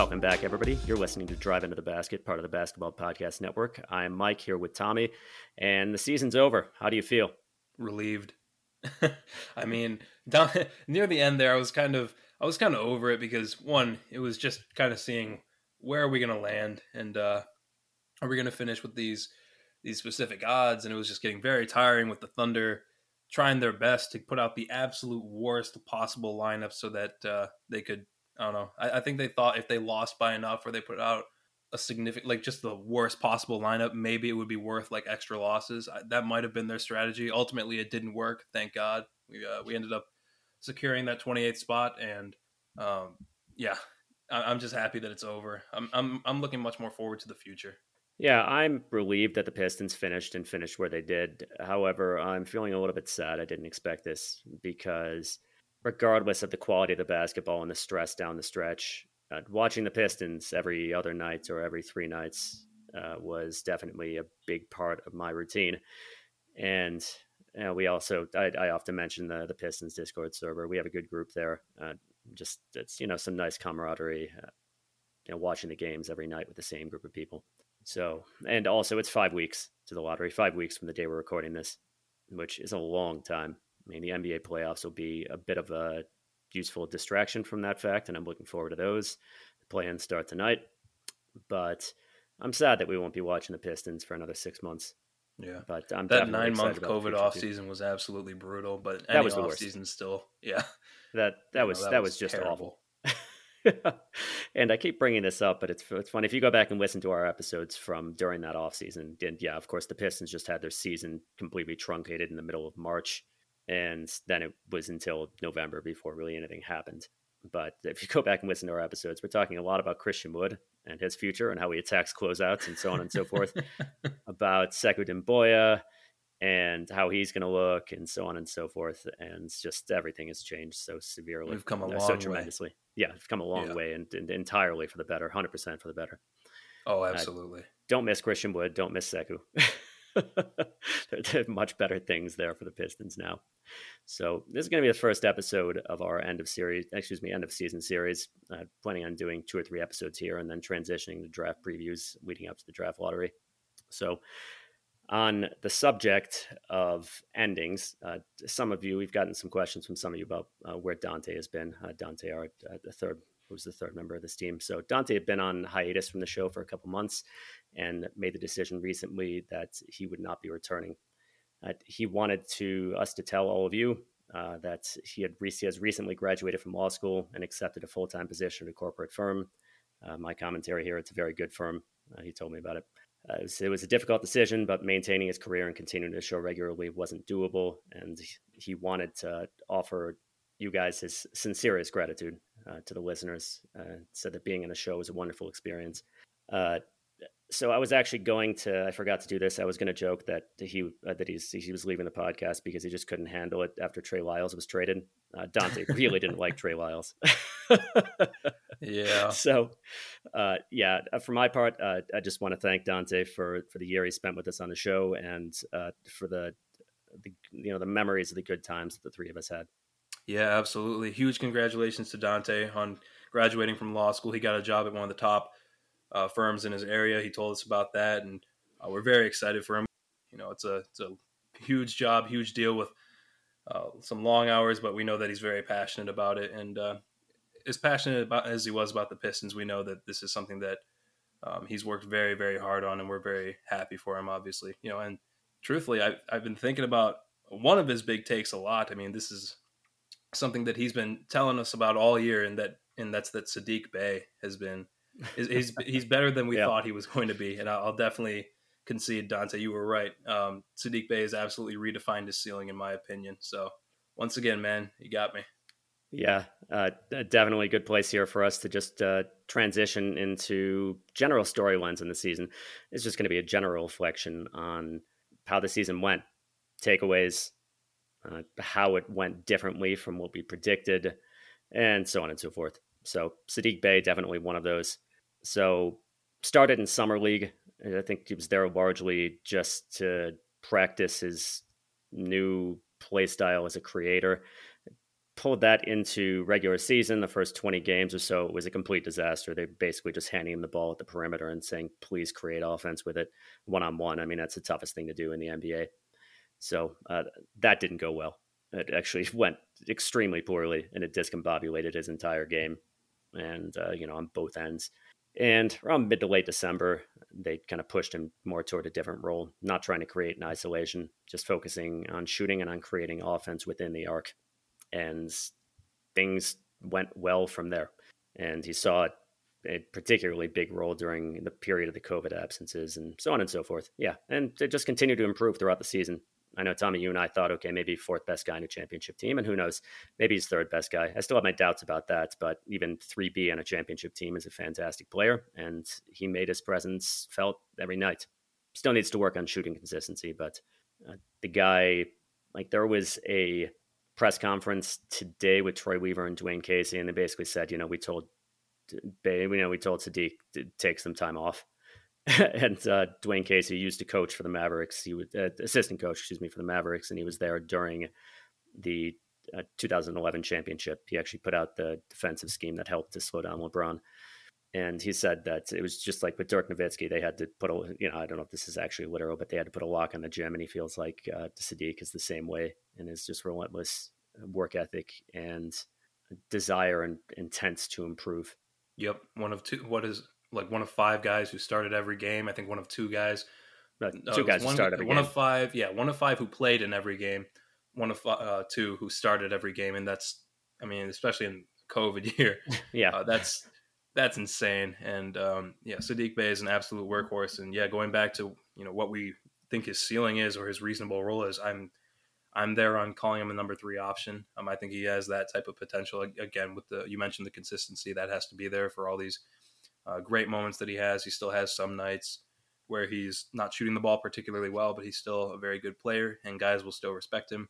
Welcome back, everybody. You're listening to Drive Into the Basket, part of the Basketball Podcast Network. I'm Mike here with Tommy, and the season's over. How do you feel? Relieved. I mean, down near the end there, I was kind of I was kind of over it because one, it was just kind of seeing where are we going to land and uh, are we going to finish with these these specific odds, and it was just getting very tiring with the Thunder trying their best to put out the absolute worst possible lineup so that uh, they could. I don't know. I, I think they thought if they lost by enough or they put out a significant, like just the worst possible lineup, maybe it would be worth like extra losses. That might have been their strategy. Ultimately, it didn't work. Thank God. We uh, we ended up securing that 28th spot, and um, yeah, I, am just happy that it's over. I'm I'm I'm looking much more forward to the future. Yeah, I'm relieved that the Pistons finished and finished where they did. However, I'm feeling a little bit sad. I didn't expect this because, regardless of the quality of the basketball and the stress down the stretch, uh, watching the Pistons every other night or every three nights uh, was definitely a big part of my routine. And you know, we also, I, I, often mention the the Pistons Discord server. We have a good group there. Uh, just it's you know some nice camaraderie. Uh, you know, watching the games every night with the same group of people. So, and also it's five weeks to the lottery, five weeks from the day we're recording this, which is a long time. I mean, the NBA playoffs will be a bit of a useful distraction from that fact, and I'm looking forward to those. The play-ins start tonight, but I'm sad that we won't be watching the Pistons for another six months. Yeah, but I'm that nine month COVID off season was absolutely brutal. But that was the worst season still. Yeah, that that was know, that, that, was, was just terrible. awful. and I keep bringing this up, but it's it's funny if you go back and listen to our episodes from during that off season. And yeah, of course, the Pistons just had their season completely truncated in the middle of March, and then it was until November before really anything happened. But if you go back and listen to our episodes, we're talking a lot about Christian Wood and his future and how he attacks closeouts and so on and so forth. about Sekou Doumbouya and how he's going to look and so on and so forth. And just everything has changed so severely. We've come a long so tremendously. Way. Yeah, we've come a long yeah. way and, and, entirely for the better, 100% for the better. Oh, absolutely. Uh, don't miss Christian Wood. Don't miss Sekou. there are much better things there for the Pistons now. So this is going to be the first episode of our end of series, excuse me, end of season series. Uh, planning on doing two or three episodes here and then transitioning to draft previews leading up to the draft lottery. So on the subject of endings, uh, some of you, we've gotten some questions from some of you about uh, where Dante has been. Uh, Dante, our uh, the third, was the third member of this team. So Dante had been on hiatus from the show for a couple months, and made the decision recently that he would not be returning. Uh, he wanted to us to tell all of you uh, that he had he has recently graduated from law school and accepted a full time position at a corporate firm. my commentary here: it's a very good firm. he told me about it. Uh, it, was, it, was, a difficult decision, but maintaining his career and continuing to show regularly wasn't doable. And he wanted to offer you guys his sincerest gratitude uh, to the listeners. Uh, said that being in the show was a wonderful experience. Uh, so I was actually going to. I forgot to do this. I was going to joke that he uh, that he's he was leaving the podcast because he just couldn't handle it after Trey Lyles was traded. Uh, Dante really didn't like Trey Lyles. yeah. So, uh, yeah, for my part, uh, I just want to thank Dante for for the year he spent with us on the show and uh, for the, the you know the memories of the good times that the three of us had. Yeah, absolutely. Huge congratulations to Dante on graduating from law school. He got a job at one of the top uh, firms in his area. He told us about that, and uh, we're very excited for him. You know, it's a it's a huge job, huge deal with uh, some long hours, but we know that he's very passionate about it, and uh, as passionate about as he was about the Pistons, we know that this is something that um, he's worked very, very hard on, and we're very happy for him. Obviously, you know, and truthfully, I've I've been thinking about one of his big takes a lot. I mean, this is something that he's been telling us about all year, and that and that's that Saddiq Bey has been he's he's better than we yeah. thought he was going to be, and I'll definitely concede, Dante. You were right. Um, Saddiq Bey has absolutely redefined his ceiling, in my opinion. So once again, man, you got me. Yeah, uh, definitely a good place here for us to just uh, transition into general storylines in the season. It's just going to be a general reflection on how the season went, takeaways, uh, how it went differently from what we predicted, and so on and so forth. So Saddiq Bey, definitely one of those. So started in summer league. I think he was there largely just to practice his new play style as a creator pulled that into regular season, the first 20 games or so, it was a complete disaster. They basically just handing him the ball at the perimeter and saying, please create offense with it one on one. I mean, that's the toughest thing to do in the NBA. So uh, that didn't go well. It actually went extremely poorly, and it discombobulated his entire game, and uh, you know on both ends. And around mid to late December, they kind of pushed him more toward a different role, not trying to create an isolation, just focusing on shooting and on creating offense within the arc. And things went well from there. And he saw a particularly big role during the period of the COVID absences and so on and so forth. Yeah. And it just continued to improve throughout the season. I know Tommy, you and I thought, okay, maybe fourth best guy in a championship team, and who knows, maybe he's third best guy. I still have my doubts about that, but even three B on a championship team is a fantastic player, and he made his presence felt every night. Still needs to work on shooting consistency, but uh, the guy, like, there was a press conference today with Troy Weaver and Dwane Casey, and they basically said, you know, we told, you know, we told Saddiq to take some time off and uh, Dwane Casey used to coach for the Mavericks. He was uh, assistant coach, excuse me, for the Mavericks, and he was there during the uh, 2011 championship. He actually put out the defensive scheme that helped to slow down LeBron. And he said that it was just like with Dirk Nowitzki, they had to put a, you know, I don't know if this is actually literal, but they had to put a lock on the gym. And he feels like uh, Saddiq is the same way and is just relentless work ethic and desire and intent to improve. Yep. One of two, what is like one of five guys who started every game. I think one of two guys. Uh, two guys one, started every one game. of five. Yeah, one of five who played in every game. One of uh, two who started every game, and that's I mean, especially in COVID year. yeah, uh, that's that's insane. And um, yeah, Saddiq Bey is an absolute workhorse. And yeah, going back to you know what we think his ceiling is or his reasonable role is, I'm I'm there on calling him a number three option. Um, I think he has that type of potential. Again, with the you mentioned the consistency that has to be there for all these uh, great moments that he has. He still has some nights where he's not shooting the ball particularly well, but he's still a very good player, and guys will still respect him.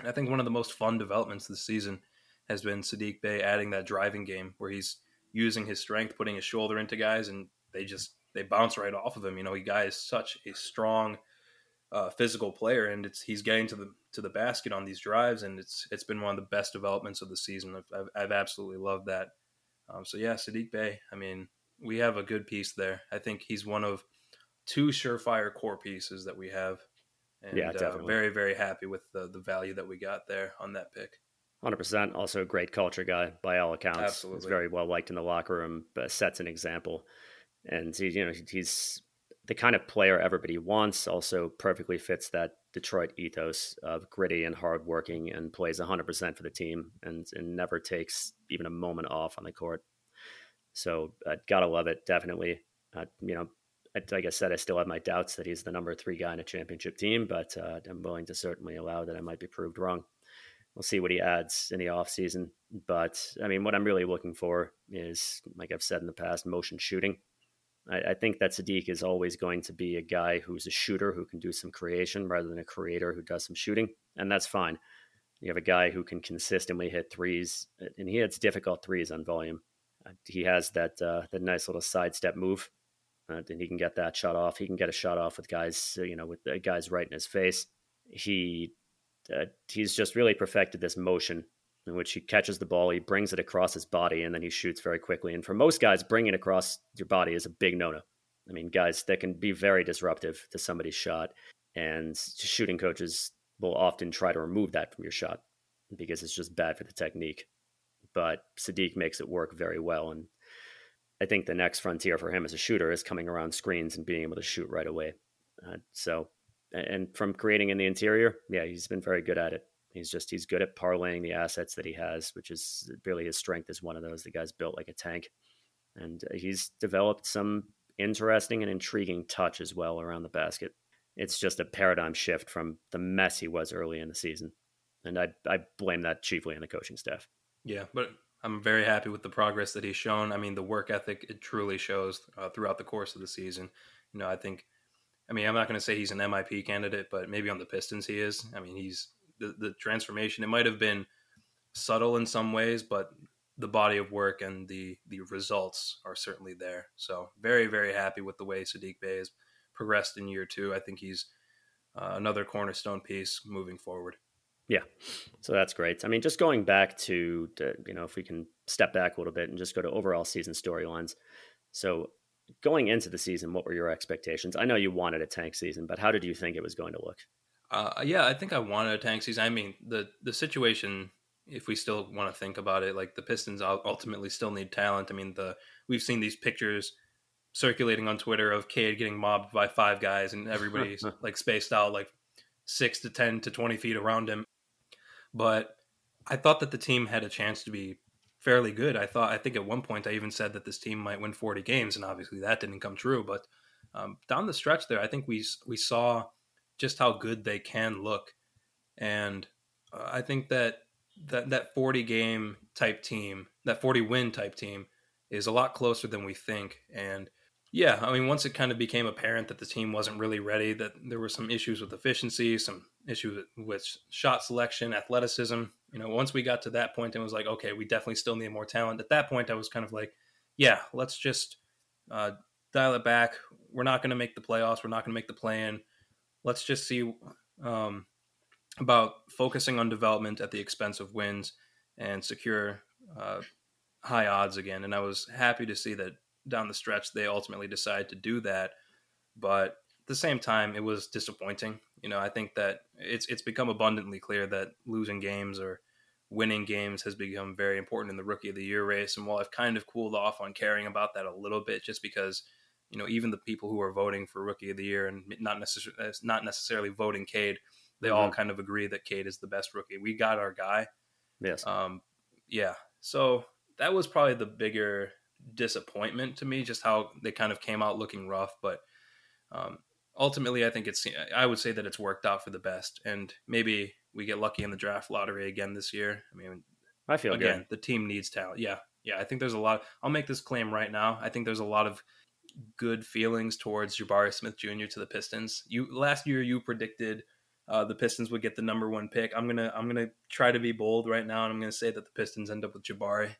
And I think one of the most fun developments this season has been Saddiq Bey adding that driving game where he's using his strength, putting his shoulder into guys, and they just they bounce right off of him. You know, he guy is such a strong uh, physical player, and it's he's getting to the to the basket on these drives, and it's it's been one of the best developments of the season. I've, I've, I've absolutely loved that. Um, so yeah, Saddiq Bey. I mean, we have a good piece there. I think he's one of two surefire core pieces that we have. And, yeah, uh, definitely. Uh, very, very happy with the, the value that we got there on that pick. 100%. Also a great culture guy by all accounts. Absolutely. He's very well liked in the locker room, sets an example. And he, you know, he's the kind of player everybody wants, also perfectly fits that Detroit ethos of gritty and hardworking and plays 100% for the team and, and never takes even a moment off on the court. So uh, gotta love it, definitely. Uh, you know, like I said, I still have my doubts that he's the number three guy in a championship team, but uh, I'm willing to certainly allow that I might be proved wrong. We'll see what he adds in the offseason. But I mean, what I'm really looking for is, like I've said in the past, motion shooting. I, I think that Saddiq is always going to be a guy who's a shooter who can do some creation rather than a creator who does some shooting, and that's fine. You have a guy who can consistently hit threes, and he hits difficult threes on volume. Uh, he has that uh, that nice little sidestep move, uh, and he can get that shot off. He can get a shot off with guys, uh, you know, with the guys right in his face. He uh, he's just really perfected this motion in which he catches the ball, he brings it across his body, and then he shoots very quickly. And for most guys, bringing it across your body is a big no-no. I mean, guys that can be very disruptive to somebody's shot, and shooting coaches will often try to remove that from your shot because it's just bad for the technique but Saddiq makes it work very well. And I think the next frontier for him as a shooter is coming around screens and being able to shoot right away. Uh, so, and from creating in the interior, yeah, he's been very good at it. He's just he's good at parlaying the assets that he has, which is really his strength. Is one of those. The guy's built like a tank, and he's developed some interesting and intriguing touch as well around the basket. It's just a paradigm shift from the mess he was early in the season, and I I blame that chiefly on the coaching staff. Yeah, but I'm very happy with the progress that he's shown. I mean, the work ethic it truly shows uh, throughout the course of the season. You know, I think, I mean, I'm not going to say he's an MIP candidate, but maybe on the Pistons he is. I mean, he's the, the transformation. It might have been subtle in some ways, but the body of work and the the results are certainly there. So very very happy with the way Saddiq Bey has progressed in year two. I think he's uh, another cornerstone piece moving forward. Yeah, so that's great. I mean, just going back to, to you know, if we can step back a little bit and just go to overall season storylines. So going into the season, what were your expectations? I know you wanted a tank season, but how did you think it was going to look? Uh, yeah, I think I wanted a tank season. I mean, the the situation, if we still want to think about it, like the Pistons ultimately still need talent. I mean, the we've seen these pictures circulating on Twitter of Cade getting mobbed by five guys, and everybody's like spaced out like six to ten to twenty feet around him. But I thought that the team had a chance to be fairly good. I thought I think at one point I even said that this team might win 40 games, and obviously that didn't come true. But um, down the stretch there, I think we we saw just how good they can look, and uh, I think that that that 40 game type team, that 40 win type team, is a lot closer than we think. And yeah, I mean, once it kind of became apparent that the team wasn't really ready, that there were some issues with efficiency, some issues with shot selection, athleticism, you know, once we got to that point and was like, okay, we definitely still need more talent. At that point, I was kind of like, yeah, let's just uh, dial it back. We're not going to make the playoffs. We're not going to make the plan. Let's just see um, about focusing on development at the expense of wins and secure uh, high odds again. And I was happy to see that down the stretch they ultimately decided to do that. But at the same time, it was disappointing. You know, I think that it's it's become abundantly clear that losing games or winning games has become very important in the rookie of the year race. And while I've kind of cooled off on caring about that a little bit, just because you know even the people who are voting for rookie of the year and not necessarily uh, not necessarily voting Cade, they mm-hmm. all kind of agree that Cade is the best rookie. We got our guy. Yes. Um. Yeah. So that was probably the bigger disappointment to me, just how they kind of came out looking rough. But um, ultimately, I think it's I would say that it's worked out for the best, and maybe we get lucky in the draft lottery again this year. I mean, I feel again good. the team needs talent. Yeah, yeah. I think there's a lot. I'll make this claim right now. I think there's a lot of good feelings towards Jabari Smith Jr. to the Pistons. You last year you predicted uh, the Pistons would get the number one pick. I'm gonna I'm gonna try to be bold right now, and I'm gonna say that the Pistons end up with Jabari.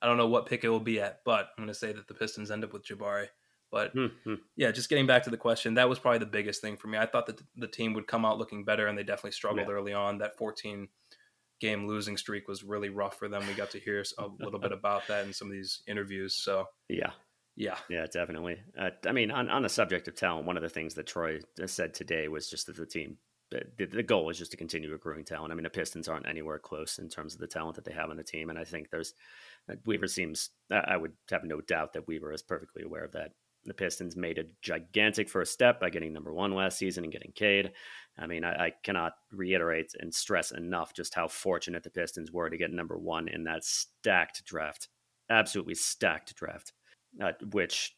I don't know what pick it will be at, but I'm gonna say that the Pistons end up with Jabari. But mm-hmm. yeah, just getting back to the question, that was probably the biggest thing for me. I thought that the team would come out looking better, and they definitely struggled yeah. early on. That 14 game losing streak was really rough for them. We got to hear a little bit about that in some of these interviews. So yeah, yeah, yeah, definitely. Uh, I mean, on on the subject of talent, one of the things that Troy said today was just that the team. The, the goal is just to continue accruing talent. I mean, the Pistons aren't anywhere close in terms of the talent that they have on the team, and I think there's uh, Weaver seems. I would have no doubt that Weaver is perfectly aware of that the Pistons made a gigantic first step by getting number one last season and getting Cade. I mean, I, I, cannot reiterate and stress enough just how fortunate the Pistons were to get number one in that stacked draft, absolutely stacked draft. Uh, which,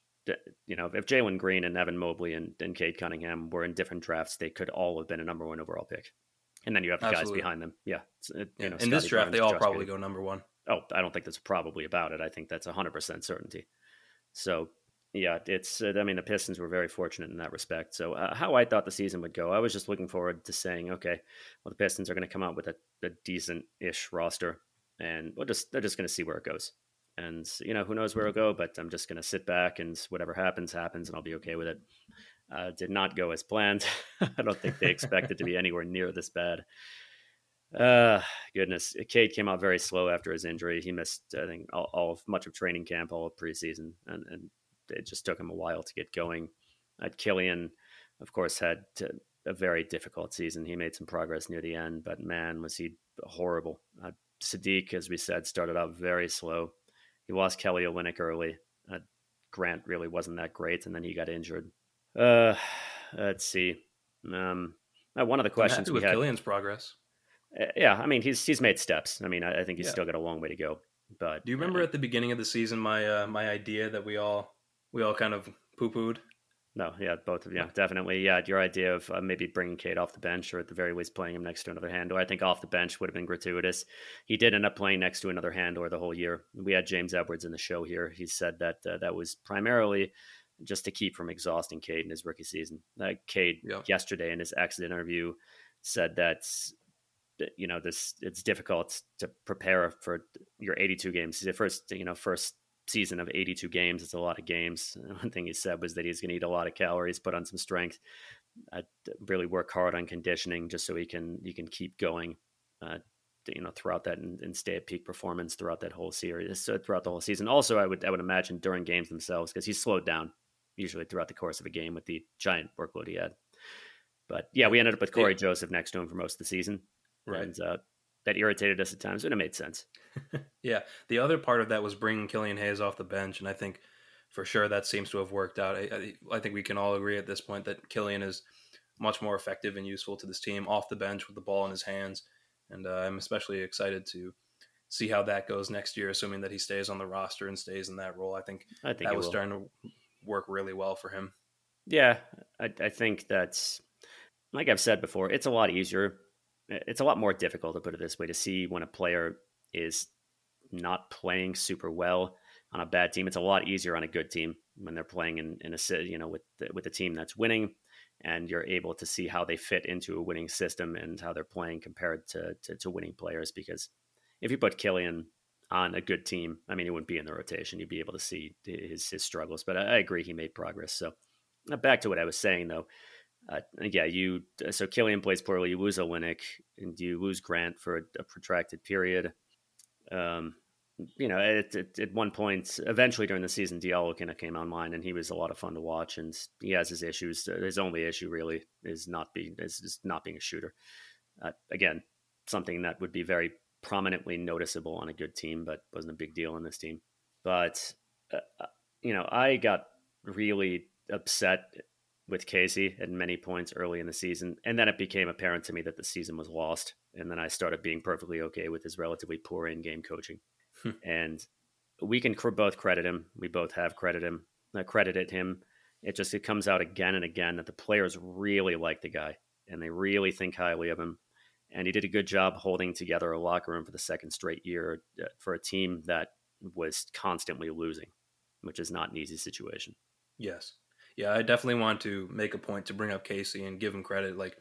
you know, if Jalen Green and Evan Mobley and, and Cade Cunningham were in different drafts, they could all have been a number one overall pick. And then you have the Absolutely. guys behind them. Yeah. You yeah. know, in Scotty this draft, Barnes, they all Josh probably go number one. Oh, I don't think that's probably about it. I think that's 100% certainty. So yeah, it's. Uh, I mean, the Pistons were very fortunate in that respect. So, uh, how I thought the season would go, I was just looking forward to saying, okay, well, the Pistons are going to come out with a, a decent-ish roster, and we'll just they're just going to see where it goes. And you know, who knows where it'll go, but I'm just going to sit back and whatever happens, happens, and I'll be okay with it. Uh, did not go as planned. I don't think they expected to be anywhere near this bad. Uh, goodness, Cade came out very slow after his injury. He missed, I think, all, all of much of training camp, all of preseason, and, and it just took him a while to get going. Uh, Killian, of course, had to, a very difficult season. He made some progress near the end, but man, was he horrible. Uh, Saddiq, as we said, started out very slow. He lost Kelly Olynyk early. Uh, Grant really wasn't that great, and then he got injured. Uh, let's see. Um, uh, one of the questions we had, Killian's progress. Uh, yeah, I mean he's he's made steps. I mean I, I think he's yeah. still got a long way to go. But do you remember uh, at the beginning of the season my uh, my idea that we all we all kind of poo pooed. No, yeah, both of you, yeah, definitely. Yeah, your idea of uh, maybe bringing Cade off the bench, or at the very least playing him next to another handler. I think off the bench would have been gratuitous. He did end up playing next to another handler the whole year. We had James Edwards in the show here. He said that uh, that was primarily just to keep from exhausting Cade in his rookie season. Uh, Cade yeah. yesterday in his exit interview said that you know this it's difficult to prepare for your 82 games. The first you know first season of 82 games. It's a lot of games. One thing he said was that he's going to eat a lot of calories, put on some strength, uh, really work hard on conditioning just so he can he can keep going. uh, you know, throughout that and, and, stay at peak performance throughout that whole series, so throughout the whole season. Also, I would I would imagine during games themselves because he slowed down usually throughout the course of a game with the giant workload he had. But yeah, we ended up with Cory yeah. Joseph next to him for most of the season, right? And, uh, that irritated us at times, but it made sense. yeah, the other part of that was bringing Killian Hayes off the bench, and I think for sure that seems to have worked out. I, I, I think we can all agree at this point that Killian is much more effective and useful to this team off the bench with the ball in his hands and uh, I'm especially excited to see how that goes next year, assuming that he stays on the roster and stays in that role. I think, I think that was will. starting to work really well for him. Yeah, I, I think that's like I've said before. It's a lot easier. It's a lot more difficult to put it this way to see when a player is not playing super well on a bad team. It's a lot easier on a good team when they're playing in, in a you know with the, with a team that's winning and you're able to see how they fit into a winning system and how they're playing compared to, to, to winning players. Because if you put Killian on a good team, I mean, he wouldn't be in the rotation. You'd be able to see his his struggles. But I, I agree, he made progress. So uh, back to what I was saying, though. Uh, yeah, you so Killian plays poorly. You lose Olynyk, and you lose Grant for a, a protracted period. Um, you know, at, at, at, one point, eventually during the season, Diallo kind of came online, and he was a lot of fun to watch. And he has his issues. His only issue really is not being is, is not being a shooter. Uh, again, something that would be very prominently noticeable on a good team, but wasn't a big deal on this team. But uh, uh you know, I got really upset with Casey at many points early in the season, and then it became apparent to me that the season was lost. And then I started being perfectly okay with his relatively poor in-game coaching. Hmm. and we can both credit him. We both have credit him, uh, credited him. It just it comes out again and again that the players really like the guy and they really think highly of him. And he did a good job holding together a locker room for the second straight year uh, for a team that was constantly losing, which is not an easy situation. Yes. Yeah, I definitely want to make a point to bring up Casey and give him credit. Like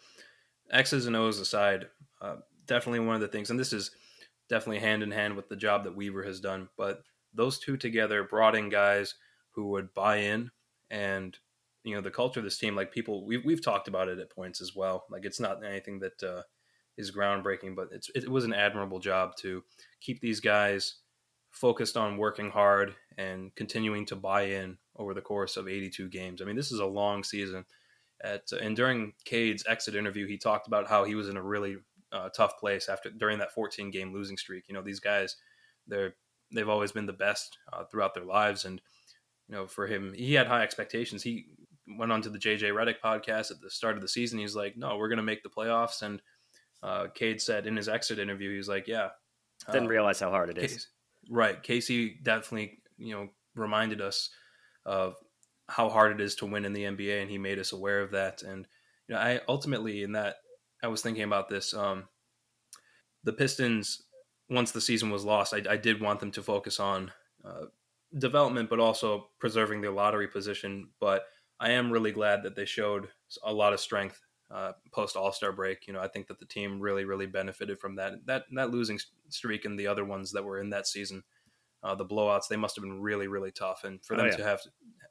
X's and O's aside, uh, definitely one of the things, and this is definitely hand in hand with the job that Weaver has done. But those two together brought in guys who would buy in and you know the culture of this team like people we've, we've talked about it at points as well like it's not anything that uh, is groundbreaking but it's it was an admirable job to keep these guys focused on working hard and continuing to buy in over the course of 82 games i mean this is a long season at and during cade's exit interview he talked about how he was in a really uh, tough place after during that 14 game losing streak. You know, these guys, they're they've always been the best uh, throughout their lives, and you know, for him, he had high expectations. He went on to the JJ Redick podcast at the start of the season. He's like, "No, we're going to make the playoffs." And uh, Cade said in his exit interview, he's like, "Yeah." Didn't uh, realize how hard it is. Casey, right, Casey definitely, you know, reminded us of how hard it is to win in the NBA, and he made us aware of that. And you know, I ultimately in that I was thinking about this. Um, the Pistons, once the season was lost, I, I did want them to focus on uh, development, but also preserving their lottery position. But I am really glad that they showed a lot of strength uh, post All Star break. You know, I think that the team really, really benefited from that. That that losing streak and the other ones that were in that season, uh, the blowouts, they must have been really, really tough. And for oh, them oh, yeah. to have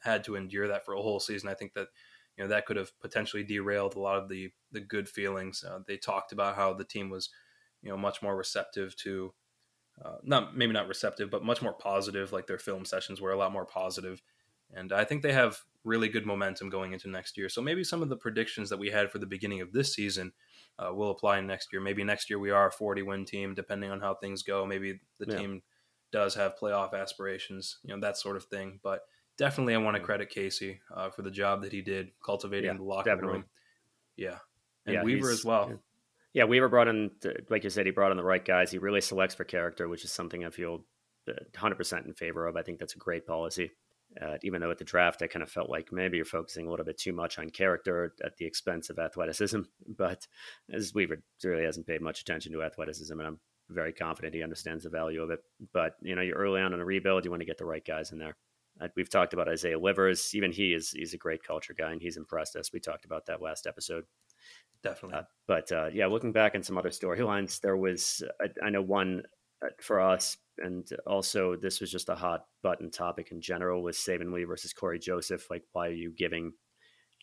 had to endure that for a whole season, I think that you know that could have potentially derailed a lot of the the good feelings. Uh, they talked about how the team was, you know, much more receptive to, uh, not maybe not receptive, but much more positive. Like their film sessions were a lot more positive, and I think they have really good momentum going into next year. So maybe some of the predictions that we had for the beginning of this season uh, will apply next year. Maybe next year we are a 40 win team, depending on how things go. Maybe the yeah. team does have playoff aspirations, you know, that sort of thing. But definitely I want to credit Casey uh, for the job that he did cultivating yeah, the locker definitely. room. Yeah, and yeah, Weaver as well. Yeah, Weaver brought in, like you said, he brought in the right guys. He really selects for character, which is something I feel 100% uh, in favor of. I think that's a great policy. Uh, even though at the draft, I kind of felt like maybe you're focusing a little bit too much on character at the expense of athleticism. But as Weaver really hasn't paid much attention to athleticism, and I'm very confident he understands the value of it. But you know, you're early on in a rebuild, you want to get the right guys in there. Uh, we've talked about Isaiah Livers. Even he is he's a great culture guy, and he's impressed us. We talked about that last episode. Definitely. Uh, but uh, yeah, looking back in some other storylines, there was I, I know one uh, for us, and also this was just a hot button topic in general was Saben Lee versus Cory Joseph. Like, why are you giving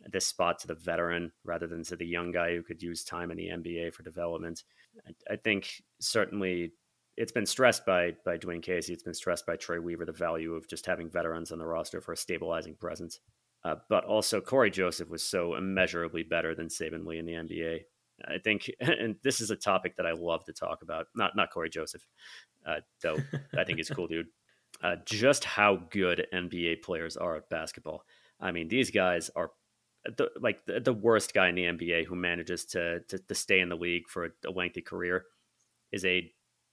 this spot to the veteran rather than to the young guy who could use time in the NBA for development. I, I think certainly it's been stressed by by Dwane Casey. It's been stressed by Troy Weaver the value of just having veterans on the roster for a stabilizing presence. Uh, but also, Cory Joseph was so immeasurably better than Saben Lee in the NBA. I think, and this is a topic that I love to talk about. Not not Cory Joseph, uh, though. I think he's a cool dude. Uh, just how good NBA players are at basketball. I mean, these guys are the, like the, the, worst guy in the NBA who manages to, to, to stay in the league for a, a lengthy career is a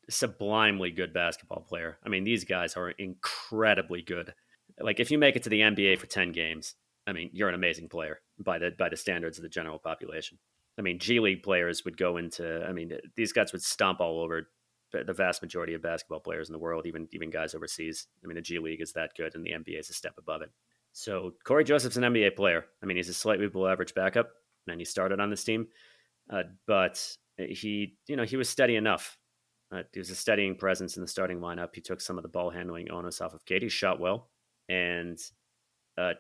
sublimely good basketball player. I mean, these guys are incredibly good. Like if you make it to the NBA for 10 games, I mean, you're an amazing player by the by the standards of the general population. I mean, G League players would go into I mean, these guys would stomp all over the vast majority of basketball players in the world, even even guys overseas. I mean, the G League is that good and the NBA is a step above it. So Cory Joseph's an NBA player. I mean, he's a slightly below average backup, and he started on this team, uh, but he, you know, he was steady enough. Uh, he was a steadying presence in the starting lineup. He took some of the ball handling onus off of Katie, shot well, and uh,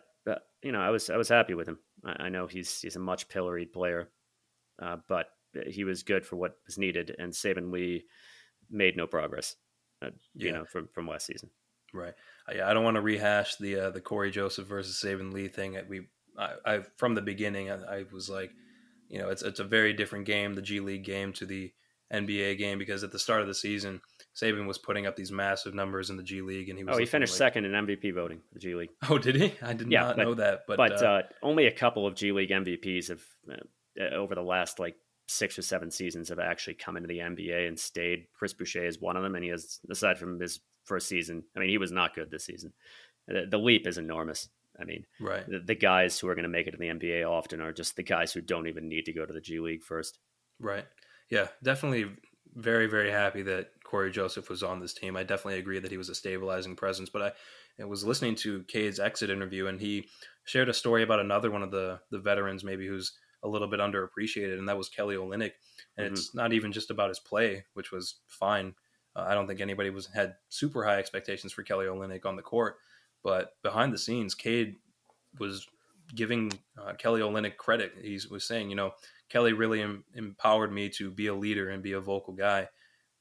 you know, I was I was happy with him. I, I know he's he's a much pilloried player, uh, but he was good for what was needed. And Saben Lee made no progress, uh, you know, from from last season. Right. Yeah, I don't want to rehash the uh, the Cory Joseph versus Saben Lee thing. We, I, I from the beginning, I, I, was like, you know, it's it's a very different game, the G League game, to the NBA game because at the start of the season, Saben was putting up these massive numbers in the G League, and he was. Oh, he finished like, second in MVP voting the G League. Oh, did he? I did yeah, not but, know that. But but uh, uh, only a couple of G League MVPs have uh, over the last like six or seven seasons have actually come into the NBA and stayed. Chris Boucher is one of them, and he has, aside from his first season, I mean, he was not good this season. The, the leap is enormous. I mean, right. The, the guys who are going to make it to the NBA often are just the guys who don't even need to go to the G League first. Right. Yeah, definitely very, very happy that Cory Joseph was on this team. I definitely agree that he was a stabilizing presence. But I, I was listening to Cade's exit interview, and he shared a story about another one of the the veterans, maybe who's a little bit underappreciated, and that was Kelly Olynyk. And mm-hmm. it's not even just about his play, which was fine. Uh, I don't think anybody was had super high expectations for Kelly Olynyk on the court, but behind the scenes, Cade was giving uh, Kelly Olynyk credit. He was saying, you know, Kelly really em- empowered me to be a leader and be a vocal guy.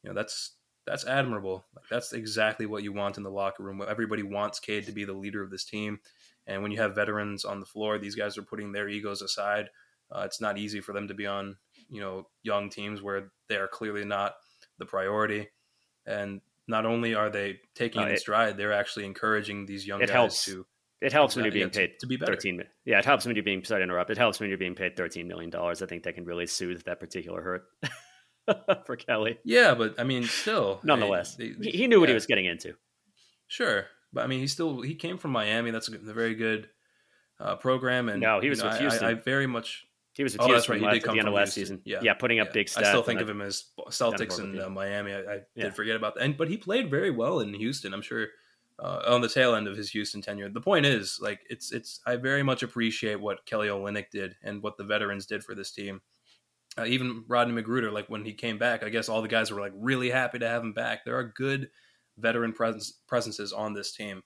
You know, that's that's admirable. Like, that's exactly what you want in the locker room. Everybody wants Cade to be the leader of this team. And when you have veterans on the floor, these guys are putting their egos aside uh, it's not easy for them to be on, you know, young teams where they are clearly not the priority. And not only are they taking uh, it in stride, they're actually encouraging these young guys helps. to. It helps when you're being paid to, to be better. 13 Yeah, it helps when you're being sorry to interrupt. It helps when you're being paid thirteen million dollars. I think that can really soothe that particular hurt for Kelly. Yeah, but I mean, still, nonetheless, they, they, he knew yeah. what he was getting into. Sure, but I mean, he still he came from Miami. That's a, a very good uh, program, and no, he was know, with Houston. I, I, very much he was with oh, Houston right. at the end of last season. Yeah, yeah, putting up yeah. big stats. I still think of him as Celtics and uh, Miami. I, I yeah. did forget about that, and but he played very well in Houston. I'm sure uh, on the tail end of his Houston tenure. The point is, like, it's it's. I very much appreciate what Kelly Olynyk did and what the veterans did for this team. Uh, even Rodney McGruder, like when he came back, I guess all the guys were like really happy to have him back. There are good veteran presence, presences on this team,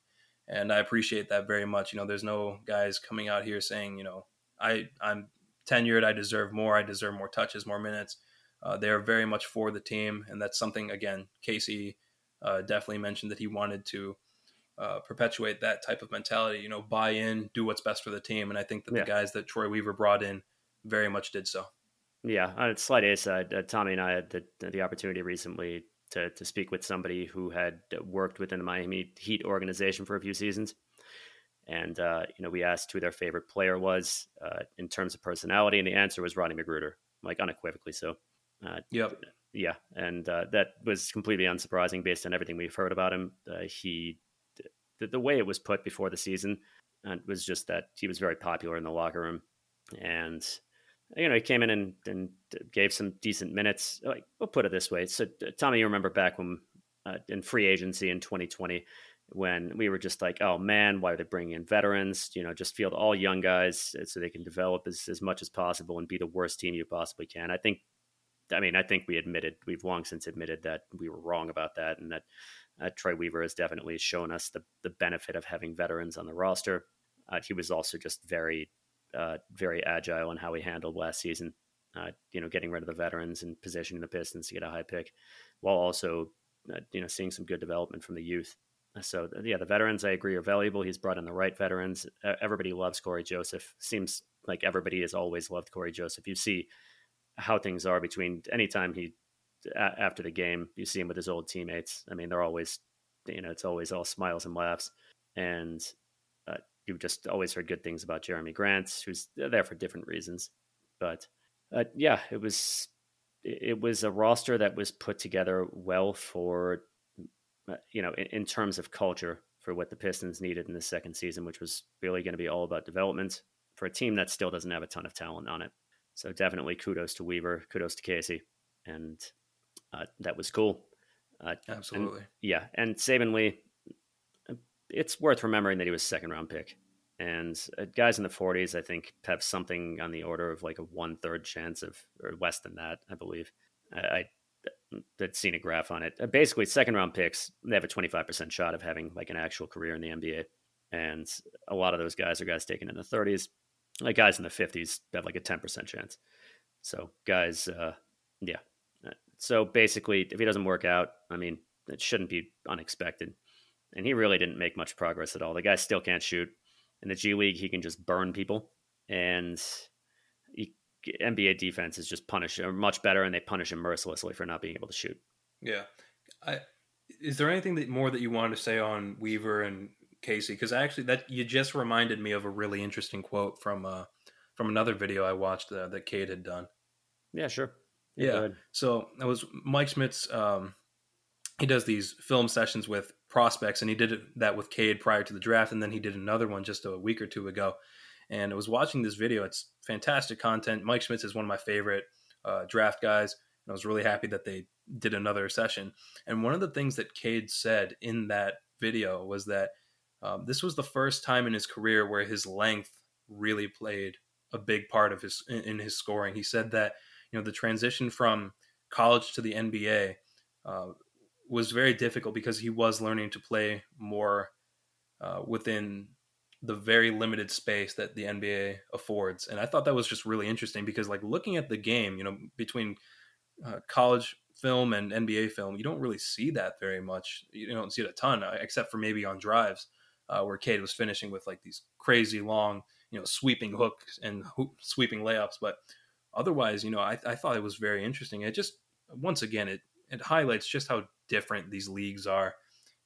and I appreciate that very much. You know, there's no guys coming out here saying, you know, I I'm tenured. I deserve more. I deserve more touches, more minutes. Uh, they're very much for the team, and that's something again. Casey uh, definitely mentioned that he wanted to uh, perpetuate that type of mentality. You know, buy in, do what's best for the team, and I think that yeah. the guys that Troy Weaver brought in very much did so. Yeah, on a slight aside, uh, Tommy and I had the, the opportunity recently to to speak with somebody who had worked within the Miami Heat organization for a few seasons and uh, you know, we asked who their favorite player was uh, in terms of personality, and the answer was Rodney McGruder, like unequivocally so. Uh, yep. Yeah, and uh, that was completely unsurprising based on everything we've heard about him. Uh, he, the, the, way it was put before the season, uh, was just that he was very popular in the locker room, and you know he came in and, and gave some decent minutes. Like we'll put it this way: so Tommy, you remember back when in free agency in 2020 when we were just like, oh man, why are they bringing in veterans? You know, just field all young guys so they can develop as, as much as possible and be the worst team you possibly can. I think, I mean, I think we admitted, we've long since admitted that we were wrong about that and that uh, Troy Weaver has definitely shown us the, the benefit of having veterans on the roster. Uh, he was also just very uh, very agile in how he handled last season. Uh, you know, getting rid of the veterans and positioning the Pistons to get a high pick, while also uh, you know seeing some good development from the youth. So yeah, the veterans I agree are valuable. He's brought in the right veterans. everybody loves Cory Joseph. Seems like everybody has always loved Cory Joseph. You see how things are between anytime he after the game, you see him with his old teammates. I mean, they're always you know it's always all smiles and laughs, and uh, you've just always heard good things about Jerami Grant, who's there for different reasons. But uh, yeah, it was it was a roster that was put together well for you know, in, in, terms of culture for what the Pistons needed in the second season, which was really going to be all about development for a team that still doesn't have a ton of talent on it. So definitely kudos to Weaver, kudos to Casey, and uh, that was cool. Uh, Absolutely, and, yeah. And Saben Lee, it's worth remembering that he was second round pick, and uh, guys in the 40s, I think, have something on the order of like a one third chance of, or less than that, I believe. I, that seen a graph on it. Uh, basically, second round picks they have a twenty five percent shot of having like an actual career in the NBA, and a lot of those guys are guys taken in the thirties. Like guys in the fifties have like a ten percent chance. So guys, uh, yeah. Uh, so basically, if he doesn't work out, I mean, it shouldn't be unexpected. And he really didn't make much progress at all. The guy still can't shoot. In the G League, he can just burn people, and NBA defense is just punish are much better, and they punish him mercilessly for not being able to shoot. Yeah, I, is there anything that more that you wanted to say on Weaver and Casey? Because actually, that you just reminded me of a really interesting quote from uh from another video I watched uh, that Cade had done. Yeah, sure. Yeah. So that was Mike Schmitz. Um, he does these film sessions with prospects, and he did that with Cade prior to the draft, and then he did another one just a week or two ago. And I was watching this video. It's fantastic content. Mike Schmitz is one of my favorite uh, draft guys. And I was really happy that they did another session. And one of the things that Cade said in that video was that um, this was the first time in his career where his length really played a big part of his in, in his scoring. He said that you know the transition from college to the NBA uh, was very difficult because he was learning to play more uh, within the very limited space that the NBA affords. And I thought that was just really interesting because, like, looking at the game, you know, between uh, college film and NBA film, you don't really see that very much. You don't see it a ton, uh, except for maybe on drives uh, where Cade was finishing with like these crazy long, you know, sweeping hooks and hoop, sweeping layups. But otherwise, you know, I, I thought it was very interesting. It just, once again, it, it highlights just how different these leagues are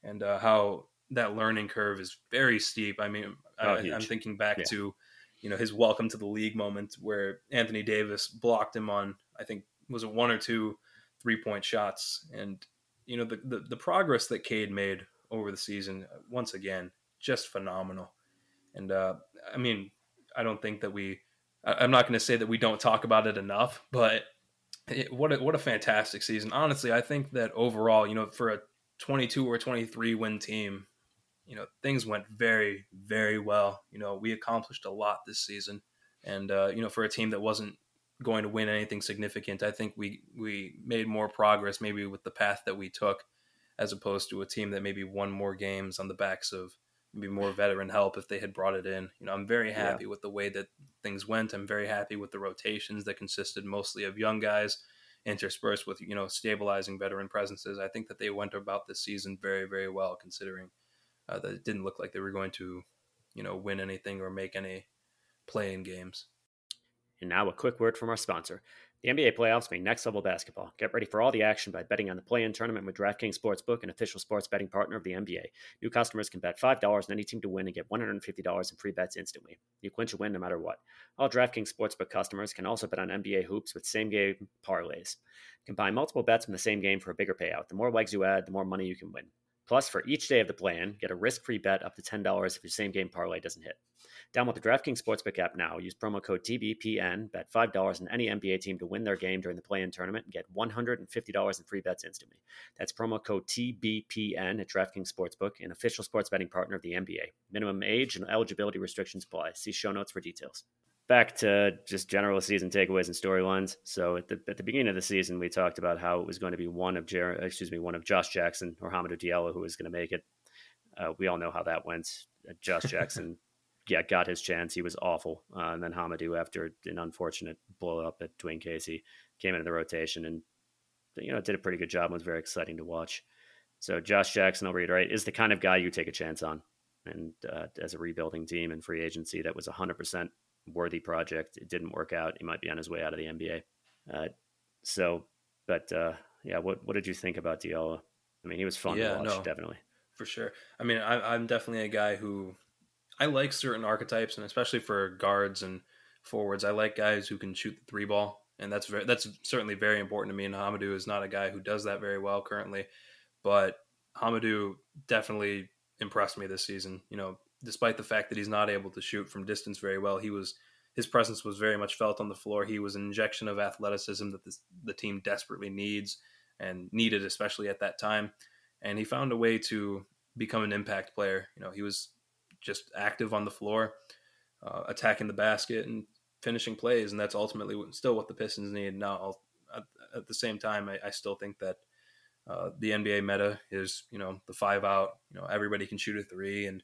and uh, how that learning curve is very steep. I mean, oh, I, am thinking back yeah. to, you know, his welcome to the league moment where Anthony Davis blocked him on, I think, was it one or two three point shots, and you know the, the the progress that Cade made over the season, once again, just phenomenal. And uh, I mean, I don't think that we. I'm not going to say that we don't talk about it enough, but it, what a, what a fantastic season. Honestly, I think that overall, you know, for a 22 or 23 win team, you know things went very very well. You know we accomplished a lot this season. And uh, you know for a team that wasn't going to win anything significant i think we we made more progress maybe with the path that we took as opposed to a team that maybe won more games on the backs of maybe more veteran help if they had brought it in. You know i'm very happy yeah. with the way that things went. I'm very happy with the rotations that consisted mostly of young guys interspersed with you know stabilizing veteran presences. I think that they went about this season very very well considering uh, that didn't look like they were going to, you know, win anything or make any play-in games. And now a quick word from our sponsor. The NBA playoffs mean next level basketball. Get ready for all the action by betting on the play in tournament with DraftKings Sportsbook, an official sports betting partner of the NBA. New customers can bet $5 on any team to win and get $150 in free bets instantly. You clinch a win no matter what. All DraftKings Sportsbook customers can also bet on NBA hoops with same game parlays. Combine multiple bets from the same game for a bigger payout. The more legs you add, the more money you can win. Plus, for each day of the plan, get a risk-free bet up to $10 if your same-game parlay doesn't hit. Download the DraftKings Sportsbook app now. Use promo code TBPN. Bet $5 on any NBA team to win their game during the play-in tournament and get $150 in free bets instantly. That's promo code TBPN at DraftKings Sportsbook, an official sports betting partner of the NBA. Minimum age and eligibility restrictions apply. See show notes for details back to just general season takeaways and storylines. So at the at the beginning of the season, we talked about how it was going to be one of Jer- excuse me, one of Josh Jackson or Hamidou Diallo who was going to make it. Uh, we all know how that went. Uh, Josh Jackson yeah, got his chance. He was awful. Uh, and then Hamidou, after an unfortunate blow up at Dwane Casey, came into the rotation and, you know, did a pretty good job. It was very exciting to watch. So Josh Jackson, I'll reiterate, is the kind of guy you take a chance on. And uh, as a rebuilding team and free agency, that was 100% worthy project. It didn't work out. He might be on his way out of the NBA. Uh, so, but uh, yeah, what what did you think about Diallo? I mean, he was fun yeah, to watch, no, definitely. For sure. I mean, I, I'm definitely a guy who I like certain archetypes, and especially for guards and forwards, I like guys who can shoot the three ball, and that's very that's certainly very important to me. And Hamidou is not a guy who does that very well currently, but Hamidou definitely impressed me this season. You know, despite the fact that he's not able to shoot from distance very well, he was his presence was very much felt on the floor. He was an injection of athleticism that this, the team desperately needs and needed, especially at that time. And he found a way to become an impact player. You know, he was just active on the floor, uh, attacking the basket and finishing plays, and that's ultimately still what the Pistons need. Now, at, at the same time, I, I still think that uh, the NBA meta is, you know, the five out. You know, everybody can shoot a three and,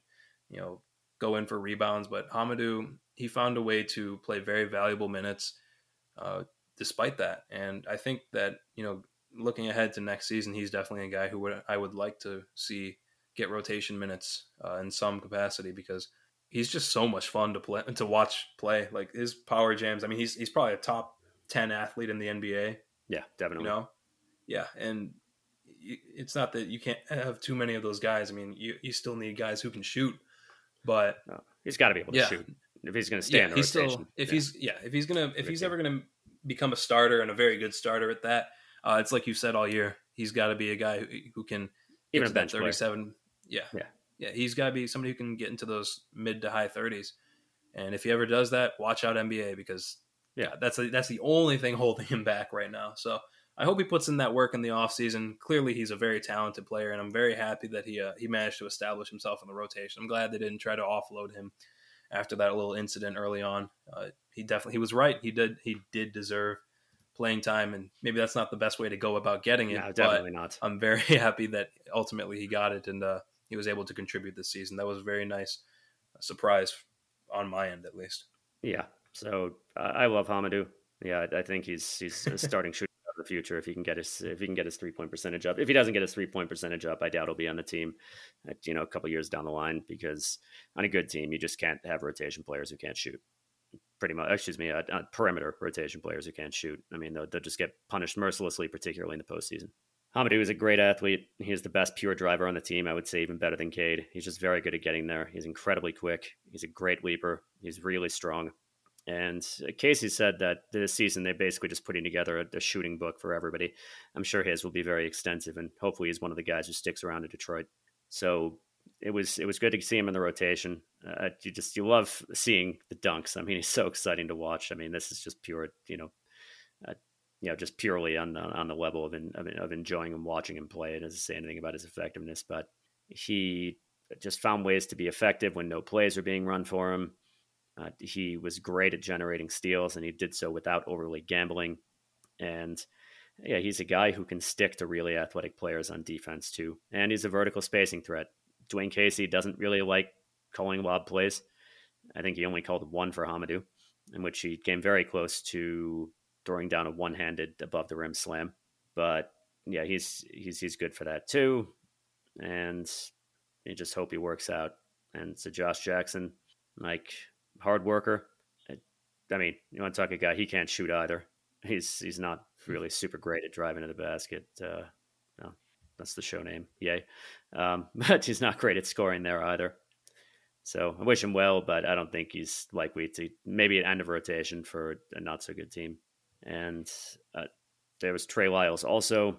you know, go in for rebounds. But Hamidou, he found a way to play very valuable minutes uh, despite that. And I think that, you know, looking ahead to next season, he's definitely a guy who would I would like to see get rotation minutes uh, in some capacity because he's just so much fun to play to watch play. Like his power jams. I mean, he's he's probably a top ten athlete in the NBA. Yeah, definitely. You know, yeah, and it's not that you can't have too many of those guys. I mean, you you still need guys who can shoot, but no, he's got to be able to yeah. shoot if he's going to stay yeah, in the he's rotation. Still, if yeah. he's yeah, if he's gonna if he's ever going to become a starter and a very good starter at that, uh, it's like you said all year. He's got to be a guy who, who can even a bench thirty-seven. Yeah, yeah, yeah. He's got to be somebody who can get into those mid to high thirties. And if he ever does that, watch out NBA because yeah, that's a, that's the only thing holding him back right now. So I hope he puts in that work in the offseason. Clearly, he's a very talented player, and I'm very happy that he uh, he managed to establish himself in the rotation. I'm glad they didn't try to offload him after that little incident early on. Uh, he definitely he was right. He did he did deserve playing time, and maybe that's not the best way to go about getting it. No, definitely not. I'm very happy that ultimately he got it and uh, he was able to contribute this season. That was a very nice surprise on my end, at least. Yeah. So uh, I love Hamidou. Yeah, I think he's he's starting shooter of the future if he can get his if he can get his three point percentage up. If he doesn't get his three point percentage up, I doubt he'll be on the team. At, you know, a couple years down the line because on a good team, you just can't have rotation players who can't shoot pretty much, excuse me, uh, uh, perimeter rotation players who can't shoot. I mean, they'll, they'll, just get punished mercilessly, particularly in the postseason. Hamidou is a great athlete. He is the best pure driver on the team. I would say even better than Cade. He's just very good at getting there. He's incredibly quick. He's a great leaper. He's really strong. And Casey said that this season they're basically just putting together a, a, shooting book for everybody. I'm sure his will be very extensive, and hopefully he's one of the guys who sticks around in Detroit. So it was it was good to see him in the rotation. Uh, you just you love seeing the dunks. I mean, he's so exciting to watch. I mean, this is just pure, you know, uh, you know, just purely on on the level of in, of, of enjoying and watching him play. It doesn't say anything about his effectiveness, but he just found ways to be effective when no plays are being run for him. Uh, he was great at generating steals, and he did so without overly gambling. And yeah, he's a guy who can stick to really athletic players on defense too, and he's a vertical spacing threat. Dwane Casey doesn't really like calling lob plays. I think he only called one for Hamidou, in which he came very close to throwing down a one-handed above the rim slam. But yeah, he's he's he's good for that too, and you just hope he works out. And so Josh Jackson, like hard worker. I mean, you want to talk a guy he can't shoot either. He's he's not really super great at driving to the basket. Uh, no, that's the show name. Yay. Um, but he's not great at scoring there either. So I wish him well, but I don't think he's likely to maybe an end of rotation for a not so good team. And uh, there was Trey Lyles also,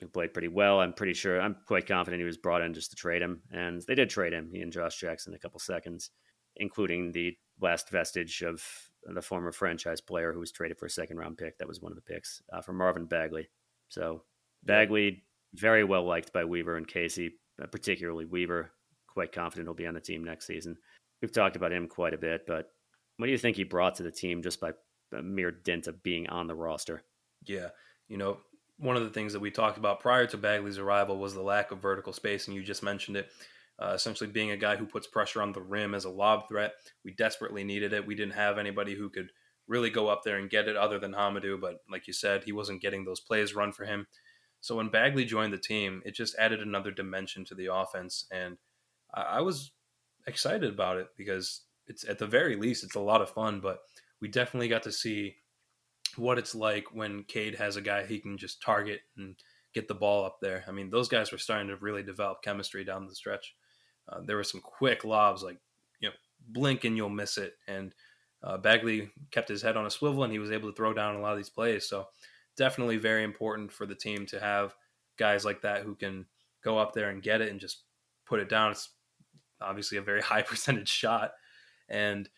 who played pretty well. I'm pretty sure, I'm quite confident he was brought in just to trade him. And they did trade him, he and Josh Jackson, a couple seconds, including the last vestige of the former franchise player who was traded for a second round pick. That was one of the picks uh, for Marvin Bagley. So Bagley very well liked by Weaver and Casey, uh, particularly Weaver. Quite confident he'll be on the team next season. We've talked about him quite a bit, but what do you think he brought to the team just by a mere dint of being on the roster? Yeah, you know, one of the things that we talked about prior to Bagley's arrival was the lack of vertical spacing. You just mentioned it. Uh, essentially being a guy who puts pressure on the rim as a lob threat. We desperately needed it. We didn't have anybody who could really go up there and get it other than Hamidou, but like you said, he wasn't getting those plays run for him. So when Bagley joined the team, it just added another dimension to the offense, and I was excited about it because it's at the very least it's a lot of fun. But we definitely got to see what it's like when Cade has a guy he can just target and get the ball up there. I mean, those guys were starting to really develop chemistry down the stretch. Uh, there were some quick lobs, like you know, blink and you'll miss it. And uh, Bagley kept his head on a swivel, and he was able to throw down a lot of these plays. So definitely very important for the team to have guys like that who can go up there and get it and just put it down. It's obviously a very high percentage shot, and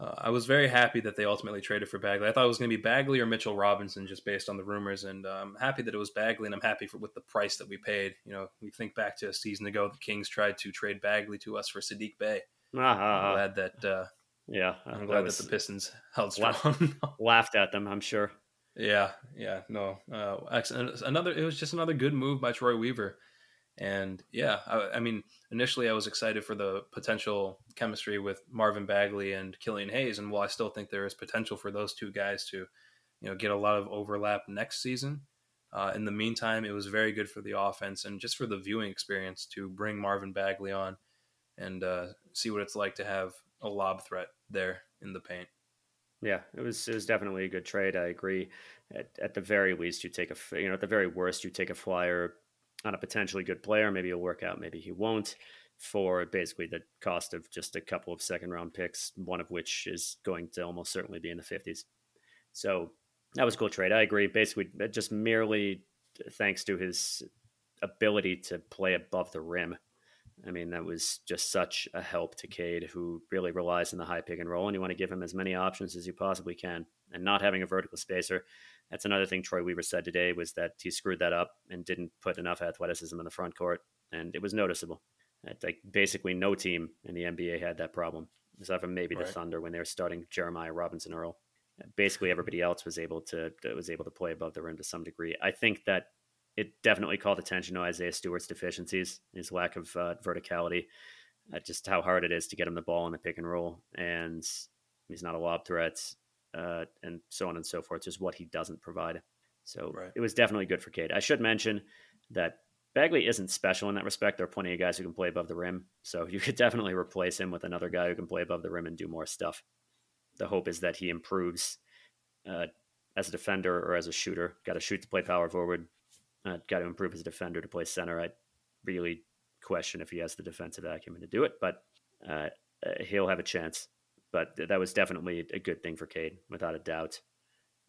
uh, I was very happy that they ultimately traded for Bagley. I thought it was going to be Bagley or Mitchell Robinson, just based on the rumors, and uh, I'm happy that it was Bagley, and I'm happy for, with the price that we paid. You know, we think back to a season ago, the Kings tried to trade Bagley to us for Saddiq Bey. Uh-huh. I'm glad that. Uh, yeah, I'm glad that, that the Pistons held strong. laughed at them, I'm sure. Yeah, yeah, no. Uh, another, it was just another good move by Troy Weaver. And yeah, I, I, mean, initially I was excited for the potential chemistry with Marvin Bagley and Killian Hayes, and while I still think there is potential for those two guys to, you know, get a lot of overlap next season, uh, in the meantime, it was very good for the offense and just for the viewing experience to bring Marvin Bagley on and uh, see what it's like to have a lob threat there in the paint. Yeah, it was it was definitely a good trade. I agree. At, at the very least, you take a you know at the very worst, you take a flyer on a potentially good player. Maybe he'll work out, maybe he won't. For basically the cost of just a couple of second round picks, one of which is going to almost certainly be in the 50s. So that was a cool trade. I agree. Basically, uh, just merely thanks to his ability to play above the rim. I mean, that was just such a help to Cade, who really relies on the high pick and roll, and you want to give him as many options as you possibly can. And not having a vertical spacer, that's another thing Troy Weaver said today was that he screwed that up and didn't put enough athleticism in the front court, and it was noticeable. Like basically no team in the NBA had that problem, aside from maybe right. the Thunder when they were starting Jeremiah Robinson Earl. Basically, everybody else was able to was able to play above the rim to some degree. I think that it definitely called attention to Isaiah Stewart's deficiencies, his lack of uh, verticality, uh, just how hard it is to get him the ball in the pick and roll, and he's not a lob threat uh, and so on and so forth, just what he doesn't provide. So right. it was definitely good for Cade. I should mention that Bagley isn't special in that respect. There are plenty of guys who can play above the rim. So you could definitely replace him with another guy who can play above the rim and do more stuff. The hope is that he improves uh, as a defender or as a shooter. Got to shoot to play power forward. Uh, got to improve as a defender to play center. I really question if he has the defensive acumen to do it, but uh, uh he'll have a chance but that was definitely a good thing for Cade, without a doubt.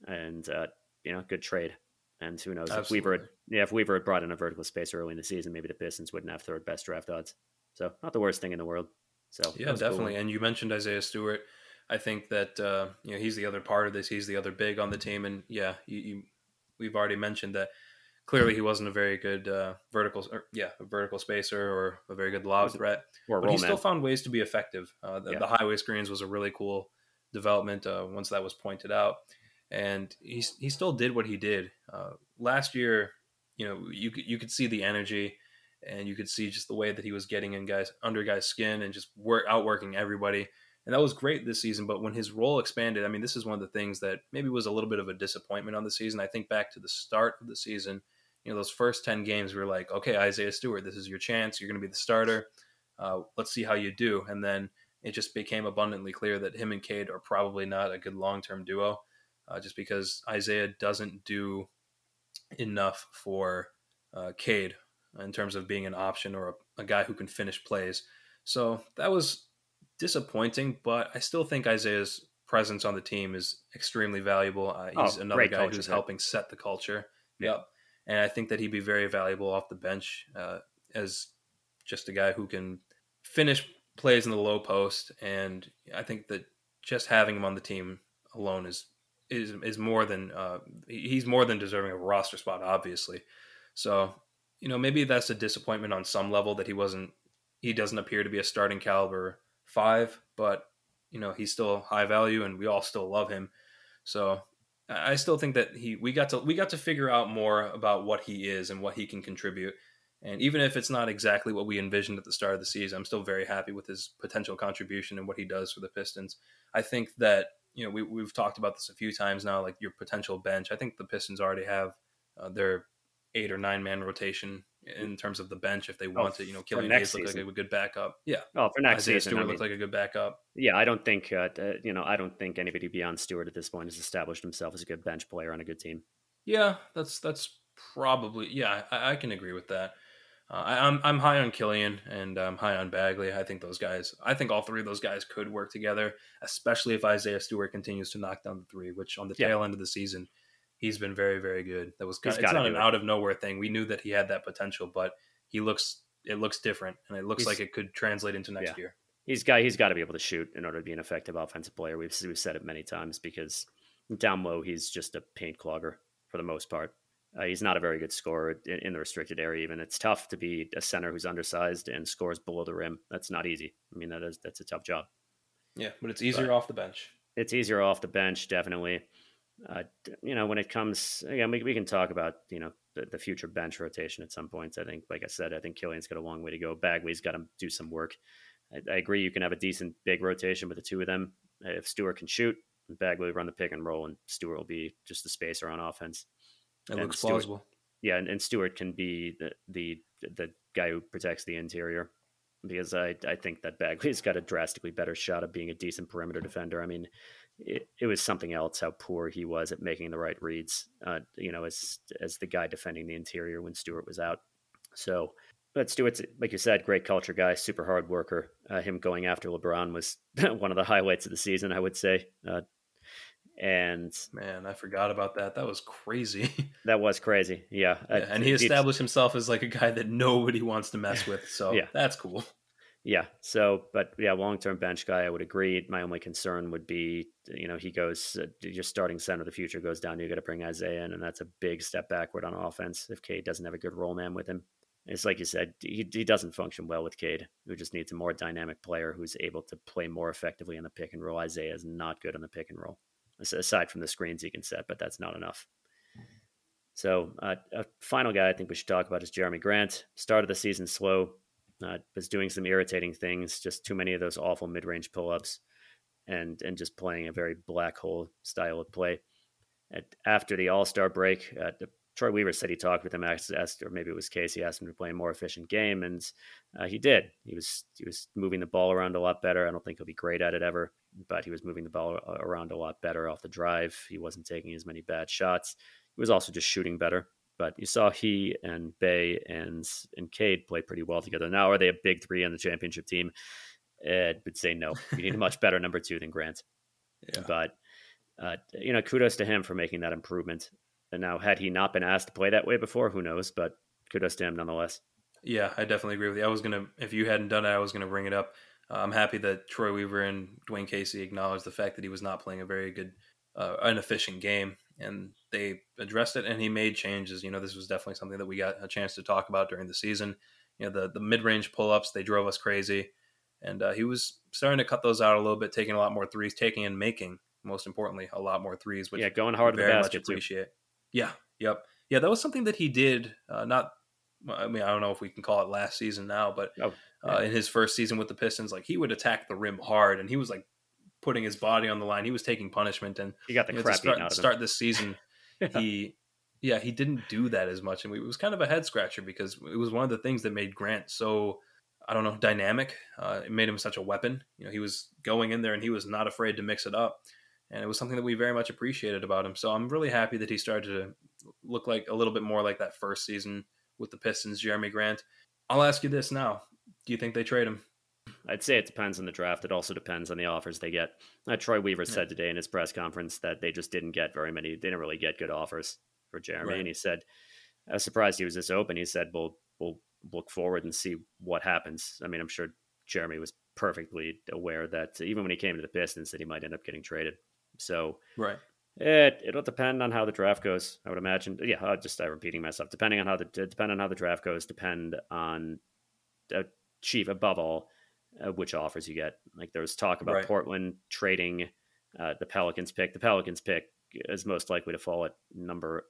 And uh, you know, good trade. And who knows Absolutely. if Weaver, had, yeah, if Weaver had brought in a vertical space early in the season, maybe the Pistons wouldn't have third best draft odds. So not the worst thing in the world. So yeah, definitely. Cool. And you mentioned Isaiah Stewart. I think that uh, you know he's the other part of this. He's the other big on the team, and yeah, you, you, we've already mentioned that clearly he wasn't a very good uh, vertical, or, yeah, a vertical spacer or a very good lob threat. but he still found ways to be effective. Uh, the, yeah. the, highway screens was a really cool development uh, once that was pointed out, and he he still did what he did uh, last year. You know, you you could see the energy, and you could see just the way that he was getting in guys under guys' skin and just work outworking everybody. And that was great this season. But when his role expanded, I mean, this is one of the things that maybe was a little bit of a disappointment on the season. I think back to the start of the season you know those first 10 games we were like okay isaiah stewart this is your chance. You're going to be the starter. Uh, let's see how you do. And then it just became abundantly clear that him and Cade are probably not a good long-term duo uh, just because isaiah doesn't do enough for uh, Cade in terms of being an option or a, a guy who can finish plays. So that was disappointing but i still think isaiah's presence on the team is extremely valuable. Uh, he's oh, another guy who's helping set the culture. Yeah. yep and I think that he'd be very valuable off the bench uh, as just a guy who can finish plays in the low post. And I think that just having him on the team alone is is is more than uh, he's more than deserving of a roster spot, obviously. So you know maybe that's a disappointment on some level that he wasn't he doesn't appear to be a starting caliber five, but you know he's still high value and we all still love him. So I still think that he we got to we got to figure out more about what he is and what he can contribute. And even if it's not exactly what we envisioned at the start of the season, I'm still very happy with his potential contribution and what he does for the Pistons. I think that you know we, we've talked about this a few times now, like your potential bench. I think the Pistons already have uh, their eight or nine man rotation in terms of the bench if they oh, want to. You know, Killian Hayes looked like a good backup. Yeah. Oh, for next Isaiah season, Stewart I mean, looks like a good backup. Yeah, I don't think uh, you know I don't think anybody beyond Stewart at this point has established himself as a good bench player on a good team. Yeah, that's that's probably yeah. I, I can agree with that. Uh, I, am I'm, I'm high on Killian and I'm high on Bagley. I think those guys. I think all three of those guys could work together, especially if Isaiah Stewart continues to knock down the three, which on the yeah. tail end of the season he's been very, very good. That was kind of, it's not an it. out of nowhere thing. We knew that he had that potential, but he looks it looks different, and it looks he's, like it could translate into next yeah. year. He's got he's got to be able to shoot in order to be an effective offensive player. We've we've said it many times because down low he's just a paint clogger for the most part. Uh, he's not a very good scorer in, in, the restricted area. Even it's tough to be a center who's undersized and scores below the rim. That's not easy. I mean that is that's a tough job. Yeah, but it's easier but off the bench. It's easier off the bench, definitely uh, you know, when it comes again, we, we can talk about you know the, the, future bench rotation at some points. I think, like I said, I think Killian's got a long way to go. Bagley's got to do some work. I, I, agree. You can have a decent big rotation with the two of them. If Stewart can shoot, Bagley will run the pick and roll, and Stewart will be just the spacer on offense. It looks Stewart, plausible. Yeah, and, and Stewart can be the, the the guy who protects the interior because I, I think that Bagley's got a drastically better shot of being a decent perimeter defender. I mean, it, it was something else how poor he was at making the right reads. Uh, you know, as as the guy defending the interior when Stewart was out. So, but Stewart's like you said, great culture guy, super hard worker. Uh, him going after LeBron was one of the highlights of the season, I would say. Uh, and man, I forgot about that. That was crazy. that was crazy. Yeah. yeah and he established himself as like a guy that nobody wants to mess with. So yeah. that's cool. Yeah. So, but yeah, long term bench guy, I would agree. My only concern would be, you know, he goes, uh, your starting center of the future goes down. You got to bring Isaiah in, and that's a big step backward on offense if Cade doesn't have a good role man with him. It's like you said, he, he doesn't function well with Cade, who just needs a more dynamic player who's able to play more effectively in the pick and roll. Isaiah is not good on the pick and roll, aside from the screens he can set, but that's not enough. So, uh, a final guy I think we should talk about is Jerami Grant. Started the season slow, uh, was doing some irritating things, just too many of those awful mid range pull ups, and and just playing a very black hole style of play. At, after the All Star break, uh, the, Troy Weaver said he talked with him, asked, or maybe it was Casey, asked him to play a more efficient game, and uh, he did. He was he was moving the ball around a lot better. I don't think he'll be great at it ever, but he was moving the ball around a lot better off the drive. He wasn't taking as many bad shots. He was also just shooting better. But you saw he and Bey and and Cade play pretty well together. Now, are they a big three on the championship team? I would say no. You need a much better number two than Grant. Yeah. But uh, you know, kudos to him for making that improvement. And now, had he not been asked to play that way before, who knows? But kudos to him nonetheless. Yeah, I definitely agree with you. I was gonna, if you hadn't done it, I was gonna bring it up. Uh, I'm happy that Troy Weaver and Dwane Casey acknowledged the fact that he was not playing a very good, uh, an efficient game and they addressed it and he made changes. You know, this was definitely something that we got a chance to talk about during the season. You know, the the mid range pull ups they drove us crazy, and uh, he was starting to cut those out a little bit, taking a lot more threes, taking and making most importantly a lot more threes. Which yeah, going hard very much appreciate. Too. Yeah, yep, yeah. That was something that he did. Uh, not, I mean, I don't know if we can call it last season now, but oh, yeah. uh, in his first season with the Pistons, like he would attack the rim hard, and he was like putting his body on the line. He was taking punishment, and he got the crap start, out of start this season. yeah. He, yeah, he didn't do that as much, and it was kind of a head scratcher because it was one of the things that made Grant so I don't know dynamic. Uh, it made him such a weapon. You know, he was going in there and he was not afraid to mix it up, and it was something that we very much appreciated about him. So I'm really happy that he started to look like a little bit more like that first season with the Pistons, Jerami Grant. I'll ask you this now: Do you think they trade him? I'd say it depends on the draft. It also depends on the offers they get. Uh, Troy Weaver yeah. said today in his press conference that they just didn't get very many. They didn't really get good offers for Jerami, right. and he said, "I was surprised he was this open." He said, "We'll we'll look forward and see what happens." I mean, I'm sure Jerami was perfectly aware that even when he came to the Pistons, that he might end up getting traded. So right. It it'll depend on how the draft goes. I would imagine. Yeah, I'll just uh, repeating myself. Depending on how the depend on how the draft goes, depend on uh, chief above all uh, which offers you get. Like there was talk about right. Portland trading uh, the Pelicans pick. The Pelicans pick is most likely to fall at number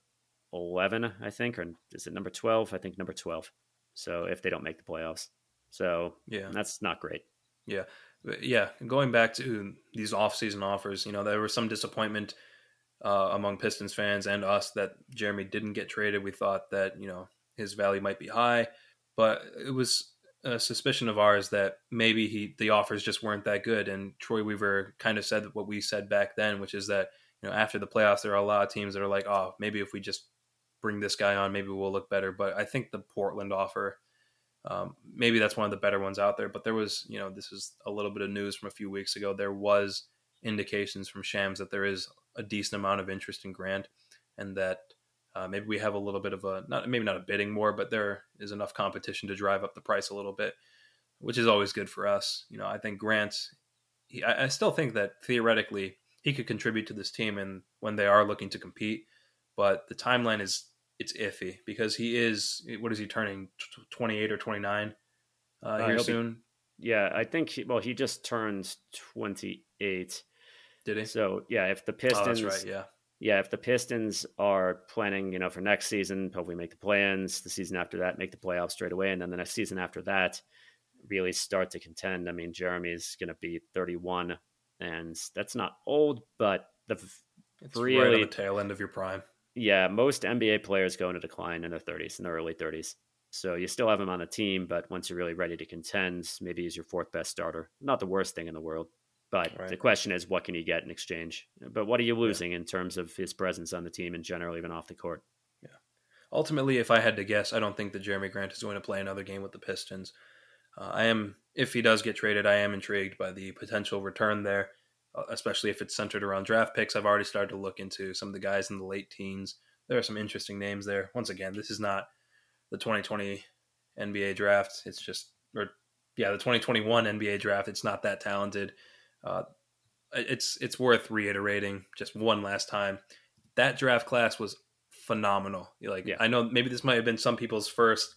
11, I think, or is it number 12? I think number 12. So if they don't make the playoffs, so Yeah. that's not great. Yeah, yeah. Going back to these off-season offers, you know, there was some disappointment uh, among Pistons fans and us that Jerami didn't get traded. We thought that you know his value might be high, but it was a suspicion of ours that maybe he the offers just weren't that good. And Troy Weaver kind of said what we said back then, which is that you know after the playoffs, there are a lot of teams that are like, oh, maybe if we just bring this guy on, maybe we'll look better. But I think the Portland offer. Um, maybe that's one of the better ones out there, but there was, you know, this is a little bit of news from a few weeks ago. There was indications from Shams that there is a decent amount of interest in Grant, and that uh, maybe we have a little bit of a not maybe not a bidding war, but there is enough competition to drive up the price a little bit, which is always good for us. You know, I think Grant, he, I, I still think that theoretically he could contribute to this team, and when they are looking to compete, but the timeline is it's iffy because he is what is he turning twenty eight or twenty nine uh, Uh, here he'll be- soon? Yeah, I think. He, well, he just turned twenty eight. Did he? So yeah, if the Oh, Pistons, that's right. Yeah. Yeah, if the Pistons are planning, you know, for next season, hopefully make the plans. The season after that, make the playoffs straight away, and then the next season after that, really start to contend. I mean, Jerami's going to be 31, and that's not old, but the It's right Really- on the tail end of your prime. yeah, most NBA players go into decline in their 30s, in their early 30s. So you still have him on the team, but once you're really ready to contend, maybe he's your fourth best starter. Not the worst thing in the world. But Right. the question is, what can you get in exchange? But what are you losing in terms of his presence on the team and generally even off the court? Yeah. Ultimately, if I had to guess, I don't think that Jerami Grant is going to play another game with the Pistons. Uh, I am, if he does get traded, I am intrigued by the potential return there, uh, especially if it's centered around draft picks. I've already started to look into some of the guys in the late teens. There are some interesting names there. Once again, this is not the 2020 NBA draft. It's just, or yeah, the 2021 NBA draft. It's not that talented. Uh, it's it's worth reiterating just one last time. That draft class was phenomenal. Like Yeah. I know maybe this might have been some people's first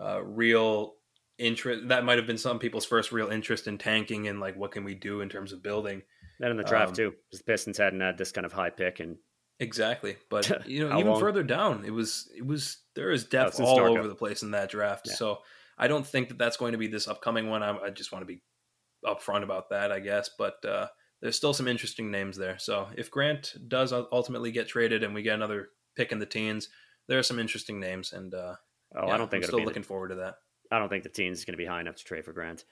uh, real interest. That might have been some people's first real interest in tanking and like what can we do in terms of building. Then in the draft Um, too, because the Pistons hadn't had this kind of high pick, and Exactly, but you know even long- further down, it was it was there is depth all over the place in that draft. Yeah. So I don't think that that's going to be this upcoming one. I, I just want to be upfront about that, I guess. But uh, there's still some interesting names there. So if Grant does ultimately get traded and we get another pick in the teens, there are some interesting names, and uh, oh, yeah, I don't think I'm still be. the- looking forward to that. I don't think the teens is going to be high enough to trade for Grant.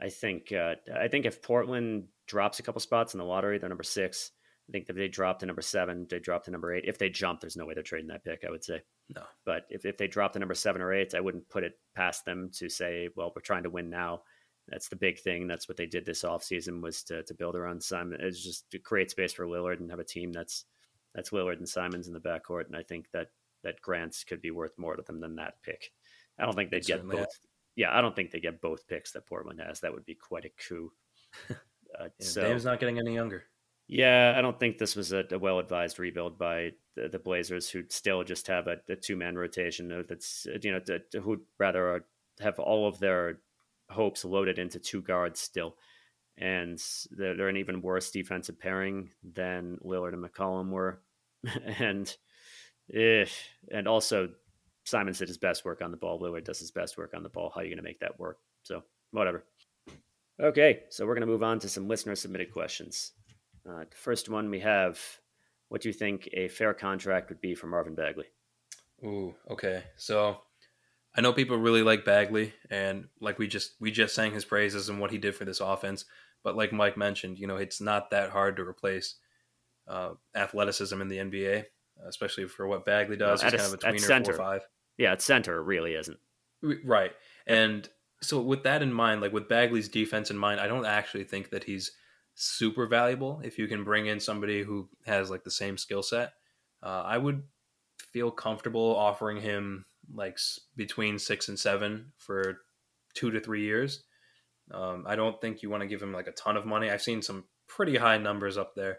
I think uh, I think if Portland drops a couple spots in the lottery, they're number six. I think if they drop to number seven, they drop to number eight. If they jump, there's no way they're trading that pick. I would say. No. But if, if they drop to number seven or eight, I wouldn't put it past them to say, well, we're trying to win now. That's the big thing. That's what they did this offseason was to, to build around Simon. It's just to create space for Lillard and have a team that's that's Lillard and Simons in the backcourt. And I think that that Grants could be worth more to them than that pick. I don't think they'd get both. Yeah, I don't think they get both picks that Portland has. That would be quite a coup. Uh, Yeah, so Dame's not getting any younger. yeah, I don't think this was a, a well advised rebuild by the, the Blazers, who still just have a, a two man rotation that's you know to, to who'd rather uh, have all of their hopes loaded into two guards still, and they're, they're an even worse defensive pairing than Lillard and McCollum were, and eh, and also Simon did his best work on the ball. Lillard does his best work on the ball. How are you going to make that work? So whatever. Okay, so we're going to move on to some listener submitted questions. Uh, first one we have what do you think a fair contract would be for Marvin Bagley? Ooh, okay. So I know people really like Bagley, and like we just we just sang his praises and what he did for this offense. But like Mike mentioned, you know, it's not that hard to replace uh, athleticism in the NBA, especially for what Bagley does. Well, He's kind of a- a at tweener, center. four five. Yeah, at center, it really isn't. Right. And so with that in mind, like with Bagley's defense in mind, I don't actually think that he's super valuable if you can bring in somebody who has like the same skill set. Uh, I would feel comfortable offering him like between six and seven for two to three years. Um, I don't think you want to give him like a ton of money. I've seen some pretty high numbers up there.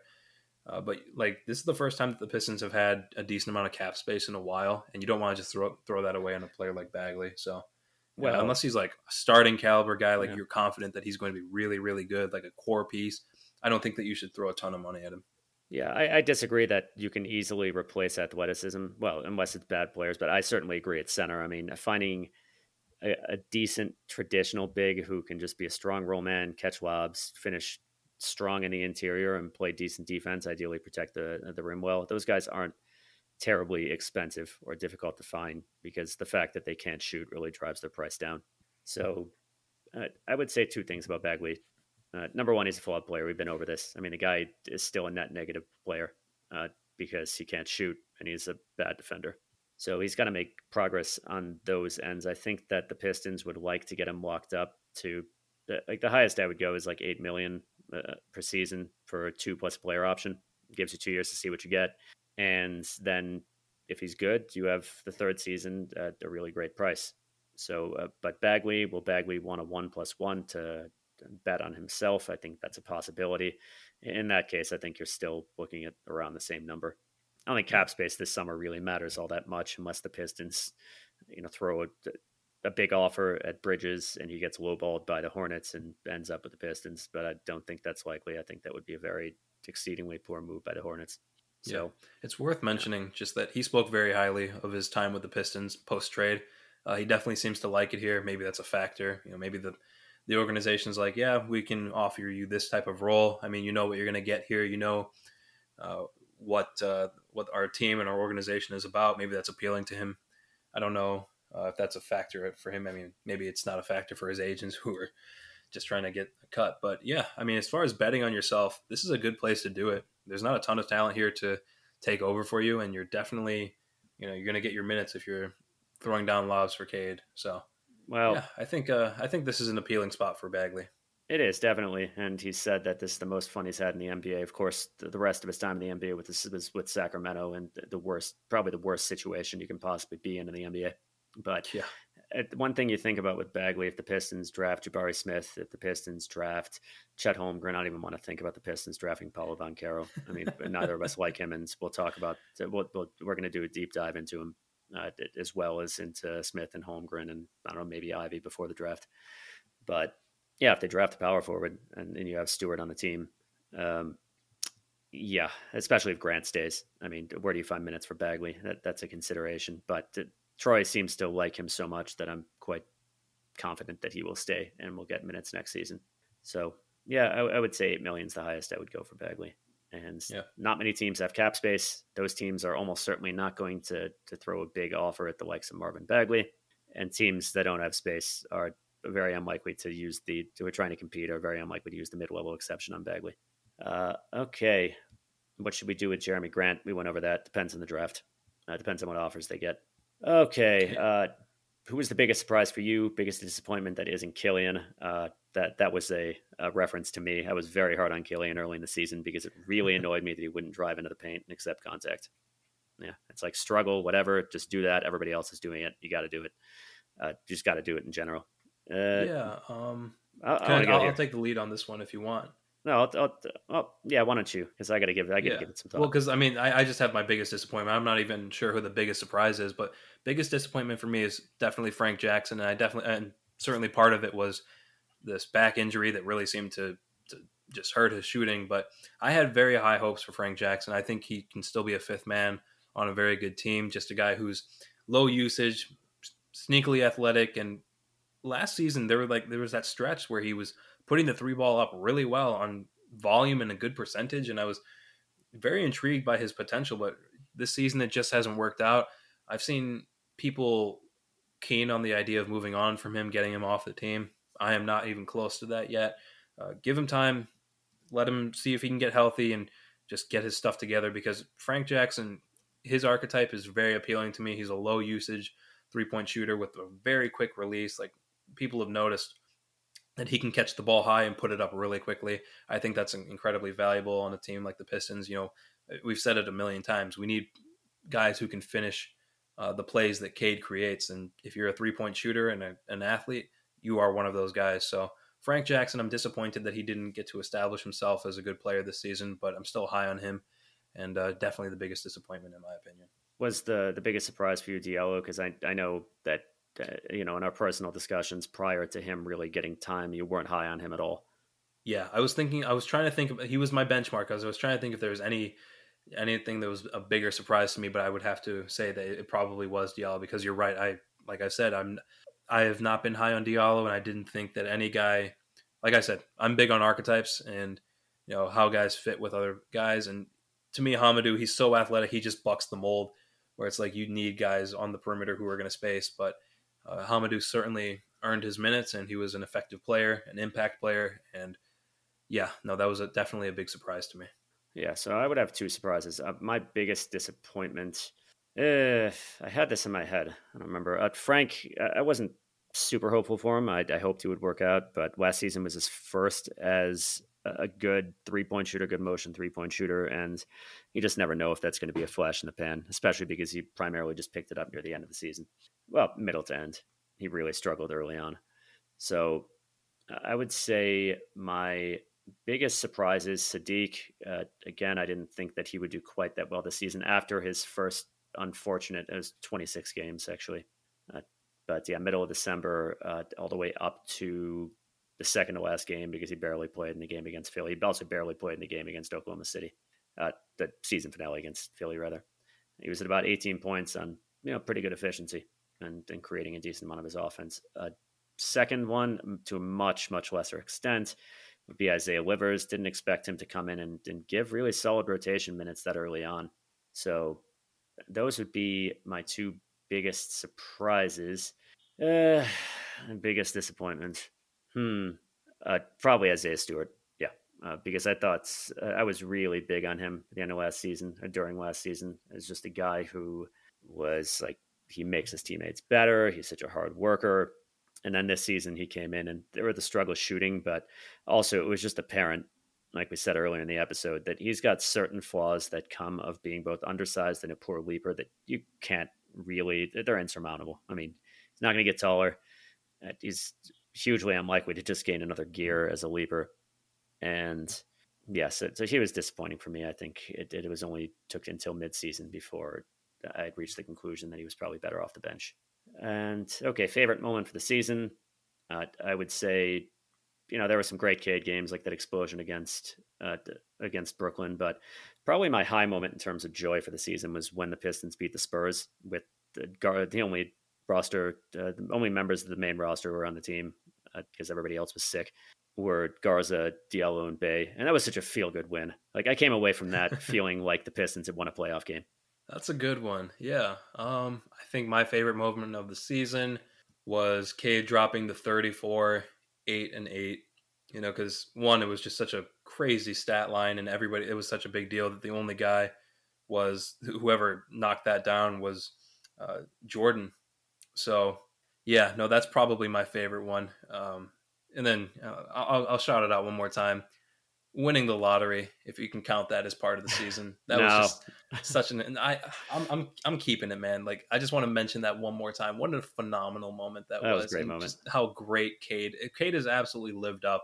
Uh, but like this is the first time that the Pistons have had a decent amount of cap space in a while, and you don't want to just throw throw that away on a player like Bagley. So, well, Well- unless he's like a starting caliber guy, like Yeah. you're confident that he's going to be really, really good, like a core piece. I don't think that you should throw a ton of money at him. Yeah, I, I disagree that you can easily replace athleticism. Well, unless it's bad players, but I certainly agree at center. I mean, finding a, a, decent traditional big who can just be a strong roll man, catch lobs, finish strong in the interior, and play decent defense. Ideally, protect the the rim well. Those guys aren't terribly expensive or difficult to find because the fact that they can't shoot really drives their price down. So uh, I would say two things about Bagley. Uh, number one, he's a flawed player. We've been over this. I mean, the guy is still a net negative player uh, because he can't shoot and he's a bad defender. So he's got to make progress on those ends. I think that the Pistons would like to get him locked up to like the highest I would go is like eight million uh, per season for a two plus player option. It gives you two years to see what you get, and then if he's good, you have the third season at a really great price. So, uh, but Bagley will Bagley want a one plus one to bet on himself. I think that's a possibility. In that case, I think you're still looking at around the same number. I don't think cap space this summer really matters all that much unless the Pistons, you know, throw a, a big offer at Bridges and he gets lowballed by the Hornets and ends up with the Pistons. But I don't think that's likely. I think that would be a very exceedingly poor move by the Hornets. So yeah. it's worth mentioning just that he spoke very highly of his time with the Pistons post trade. Uh, he definitely seems to like it here. Maybe that's a factor. You know, maybe the the organization's like, yeah, we can offer you this type of role. I mean, you know what you're going to get here. You know uh, what uh, what our team and our organization is about. Maybe that's appealing to him. I don't know uh, if that's a factor for him. I mean, maybe it's not a factor for his agents who are just trying to get a cut. But yeah, I mean, as far as betting on yourself, this is a good place to do it. There's not a ton of talent here to take over for you, and you're definitely, you know, you're going to get your minutes if you're throwing down lobs for Cade. So, well, yeah, I think uh, I think this is an appealing spot for Bagley. It is definitely, and he said that this is the most fun he's had in the NBA. Of course, the, rest of his time in the NBA with this was with Sacramento, and the, worst, probably the worst situation you can possibly be in in the NBA. But yeah, one thing you think about with Bagley, if the Pistons draft Jabari Smith, if the Pistons draft Chet Holmgren, I don't even want to think about the Pistons drafting Paolo Banchero. I mean, neither of us like him, and we'll talk about. We'll, we are going to do a deep dive into him uh, as well as into Smith and Holmgren, and I don't know maybe Ivey before the draft. But yeah, if they draft a power forward and, and you have Stewart on the team, um, yeah, especially if Grant stays. I mean, where do you find minutes for Bagley? That, that's a consideration. But uh, Troy seems to like him so much that I'm quite confident that he will stay and will get minutes next season. So yeah, I, I would say eight million is the highest I would go for Bagley. And yeah. not many teams have cap space. Those teams are almost certainly not going to to throw a big offer at the likes of Marvin Bagley. And teams that don't have space are very unlikely to use the who are trying to compete are very unlikely to use the mid level exception on Bagley. Uh, okay, what should we do with Jerami Grant? We went over that. Depends on the draft. Uh, depends on what offers they get. Okay, uh, who was the biggest surprise for you? Biggest disappointment that isn't Killian. Uh, that that was a, a, reference to me. I was very hard on Killian early in the season because it really annoyed me that he wouldn't drive into the paint and accept contact. Yeah, it's like struggle, whatever. Just do that. Everybody else is doing it. You got to do it. Uh, you just got to do it in general. Uh, yeah. Um, I, I I'll, I'll take the lead on this one if you want. No, I'll, I'll, oh, yeah. Why don't you? Because I got to give I got to yeah. give it some thought. Well, because I mean, I, I, just have my biggest disappointment. I'm not even sure who the biggest surprise is, but biggest disappointment for me is definitely Frank Jackson, and I definitely and certainly part of it was this back injury that really seemed to, to just hurt his shooting. But I had very high hopes for Frank Jackson. I think he can still be a fifth man on a very good team. Just a guy who's low usage, sneakily athletic, and last season there were like there was that stretch where he was putting the three ball up really well on volume and a good percentage, and I was very intrigued by his potential. But this season it just hasn't worked out. I've seen people keen on the idea of moving on from him, getting him off the team. I am not even close to that yet. Uh, give him time, let him see if he can get healthy and just get his stuff together because Frank Jackson, his archetype is very appealing to me. He's a low usage three point shooter with a very quick release, like people have noticed that he can catch the ball high and put it up really quickly. I think that's incredibly valuable on a team like the Pistons. You know, we've said it a million times. We need guys who can finish uh, the plays that Cade creates. And if you're a three point shooter and a, an athlete, you are one of those guys. So Frank Jackson, I'm disappointed that he didn't get to establish himself as a good player this season, but I'm still high on him, and uh, definitely the biggest disappointment in my opinion. Was the the biggest surprise for you, Diallo? Because I I know that uh, you know, in our personal discussions prior to him really getting time, you weren't high on him at all. Yeah, I was thinking. I was trying to think. Of, he was my benchmark. I was, I was trying to think if there was any anything that was a bigger surprise to me. But I would have to say that it probably was Diallo because you're right. I like I said, I'm I have not been high on Diallo, and I didn't think that any guy, like I said, I'm big on archetypes and you know how guys fit with other guys. And to me, Hamidou, he's so athletic, he just bucks the mold. Where it's like you need guys on the perimeter who are going to space, but uh, Hamidou certainly earned his minutes, and he was an effective player, an impact player, and yeah, no, that was a, definitely a big surprise to me. Yeah, so I would have two surprises. Uh, my biggest disappointment, uh, I had this in my head. I don't remember. Uh, Frank, I wasn't super hopeful for him. I, I hoped he would work out, but last season was his first as a good three point shooter, good motion three point shooter, and you just never know if that's going to be a flash in the pan, especially because he primarily just picked it up near the end of the season. Well, middle to end. He really struggled early on. So I would say my biggest surprise is Saddiq. Uh, again, I didn't think that he would do quite that well this season after his first unfortunate, it was 26 games actually. Uh, but yeah, middle of December, uh, all the way up to the second to last game because he barely played in the game against Philly. He also barely played in the game against Oklahoma City, uh, the season finale against Philly, rather. He was at about 18 points on you know pretty good efficiency and, and creating a decent amount of his offense. Uh, second one, to a much much lesser extent, would be Isaiah Livers. Didn't expect him to come in and, and give really solid rotation minutes that early on. So those would be my two biggest surprises. Uh, biggest disappointment. Hmm. Uh, probably Isaiah Stewart. Yeah. Uh, because I thought uh, I was really big on him at the end of last season, or during last season, as just a guy who was like, he makes his teammates better. He's such a hard worker. And then this season he came in and there were the struggles shooting, but also it was just apparent, like we said earlier in the episode, that he's got certain flaws that come of being both undersized and a poor leaper that you can't really, they're insurmountable. I mean, not going to get taller. He's hugely unlikely to just gain another gear as a leaper. And yes, so, so he was disappointing for me. I think it, it was only took until midseason before I'd reached the conclusion that he was probably better off the bench. And okay, favorite moment for the season, uh, I would say, you know, there were some great Cade games like that explosion against uh, against Brooklyn, but probably my high moment in terms of joy for the season was when the Pistons beat the Spurs with the guard, the only roster, uh, the only members of the main roster were on the team because uh, everybody else was sick were Garza, Diallo, and Bey, and that was such a feel good win. Like I came away from that feeling like the Pistons had won a playoff game. That's a good one. Yeah. Um, I think my favorite moment of the season was Cade dropping the 34, 8, and 8. You know, because one, it was just such a crazy stat line, and everybody, it was such a big deal that the only guy was whoever knocked that down was uh, Jordan. So, yeah, no, that's probably my favorite one. Um, and then uh, I'll, I'll shout it out one more time winning the lottery, if you can count that as part of the season. That no. was just such an. And I, I'm, I'm, I'm keeping it, man. Like I just want to mention that one more time. What a phenomenal moment that, that was. was great moment. how great Cade. Cade has absolutely lived up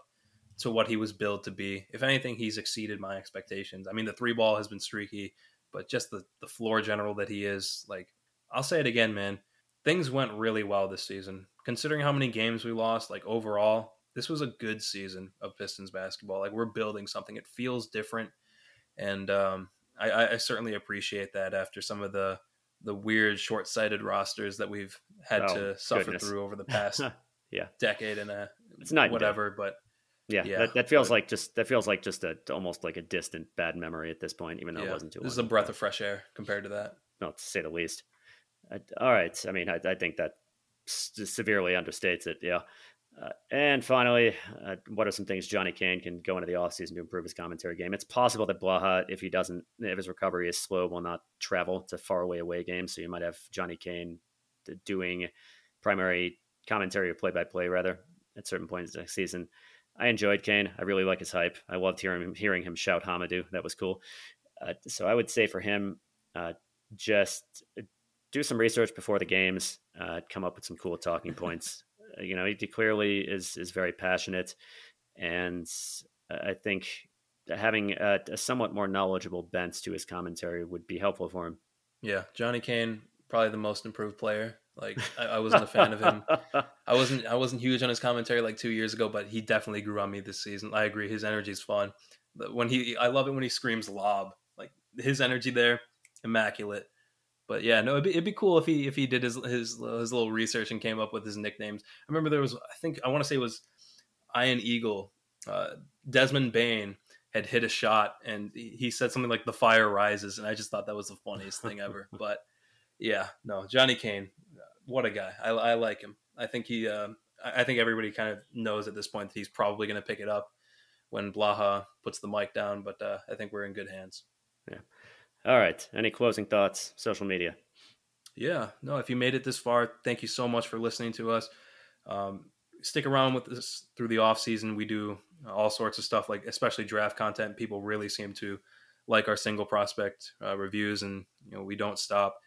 to what he was built to be. If anything, he's exceeded my expectations. I mean, the three ball has been streaky, but just the the floor general that he is. Like I'll say it again, man. Things went really well this season. Considering how many games we lost, like overall, this was a good season of Pistons basketball. Like we're building something. It feels different, and um, I, I, certainly appreciate that after some of the the weird short sighted rosters that we've had oh, to suffer goodness. through over the past yeah decade and a it's not whatever, but. Yeah, yeah that, that feels but, like just that feels like just a almost like a distant bad memory at this point, even though yeah, it wasn't too. This is a breath of fresh air compared to that. No, to say the least. I, all right, I mean, I, I think that severely understates it. Yeah, uh, and finally, uh, what are some things Johnny Kane can go into the offseason to improve his commentary game? It's possible that Blaha, if he doesn't, if his recovery is slow, will not travel to faraway away away games. So you might have Johnny Kane doing primary commentary or play by play, rather, at certain points next season. I enjoyed Kane. I really like his hype. I loved hearing him, hearing him shout Hamidou. That was cool. Uh, so I would say for him, uh, just do some research before the games, uh, come up with some cool talking points. You know, he clearly is is very passionate, and I think having a, a, somewhat more knowledgeable bent to his commentary would be helpful for him. Yeah, Johnny Kane, probably the most improved player. Like I, I wasn't a fan of him. I wasn't I wasn't huge on his commentary like two years ago, but he definitely grew on me this season. I agree, his energy is fun. But when he, I love it when he screams lob. Like his energy there, immaculate. But yeah, no, it'd be, it'd be cool if he if he did his, his his little research and came up with his nicknames. I remember there was I think I want to say it was Iron Eagle, uh, Desmond Bane had hit a shot and he said something like the fire rises and I just thought that was the funniest thing ever. But yeah, no, Johnny Kane, what a guy. I, I like him. I think he uh, I think everybody kind of knows at this point that he's probably going to pick it up when Blaha puts the mic down, but uh, I think we're in good hands. Yeah. All right. Any closing thoughts? Social media. Yeah. No, if you made it this far, thank you so much for listening to us. Um, stick around with us through the off season. We do all sorts of stuff, like especially draft content. People really seem to like our single prospect uh, reviews, and you know we don't stop.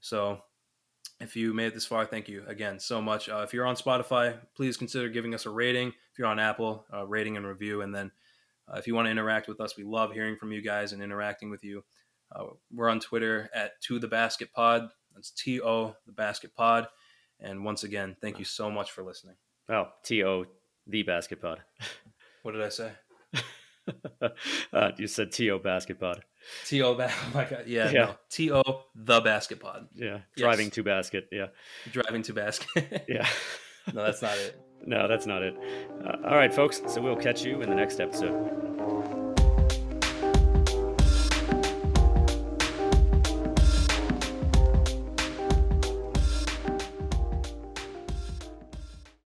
So if you made it this far, thank you again so much. Uh, if you're on Spotify, please consider giving us a rating. If you're on Apple, uh, rating and review, and then uh, if you want to interact with us, we love hearing from you guys and interacting with you. Uh, we're on Twitter at To The Basket Pod. That's T O The Basket Pod. And once again, thank you so much for listening. Oh, T O The Basket Pod. What did I say? uh, you said T O Basket Pod. T O. Ba- oh my god, yeah, yeah. No. T O The Basket Pod. Yeah, driving yes. to basket. Yeah, driving to basket. yeah. no, that's not it. No, that's not it. Uh, all right, folks. So we'll catch you in the next episode.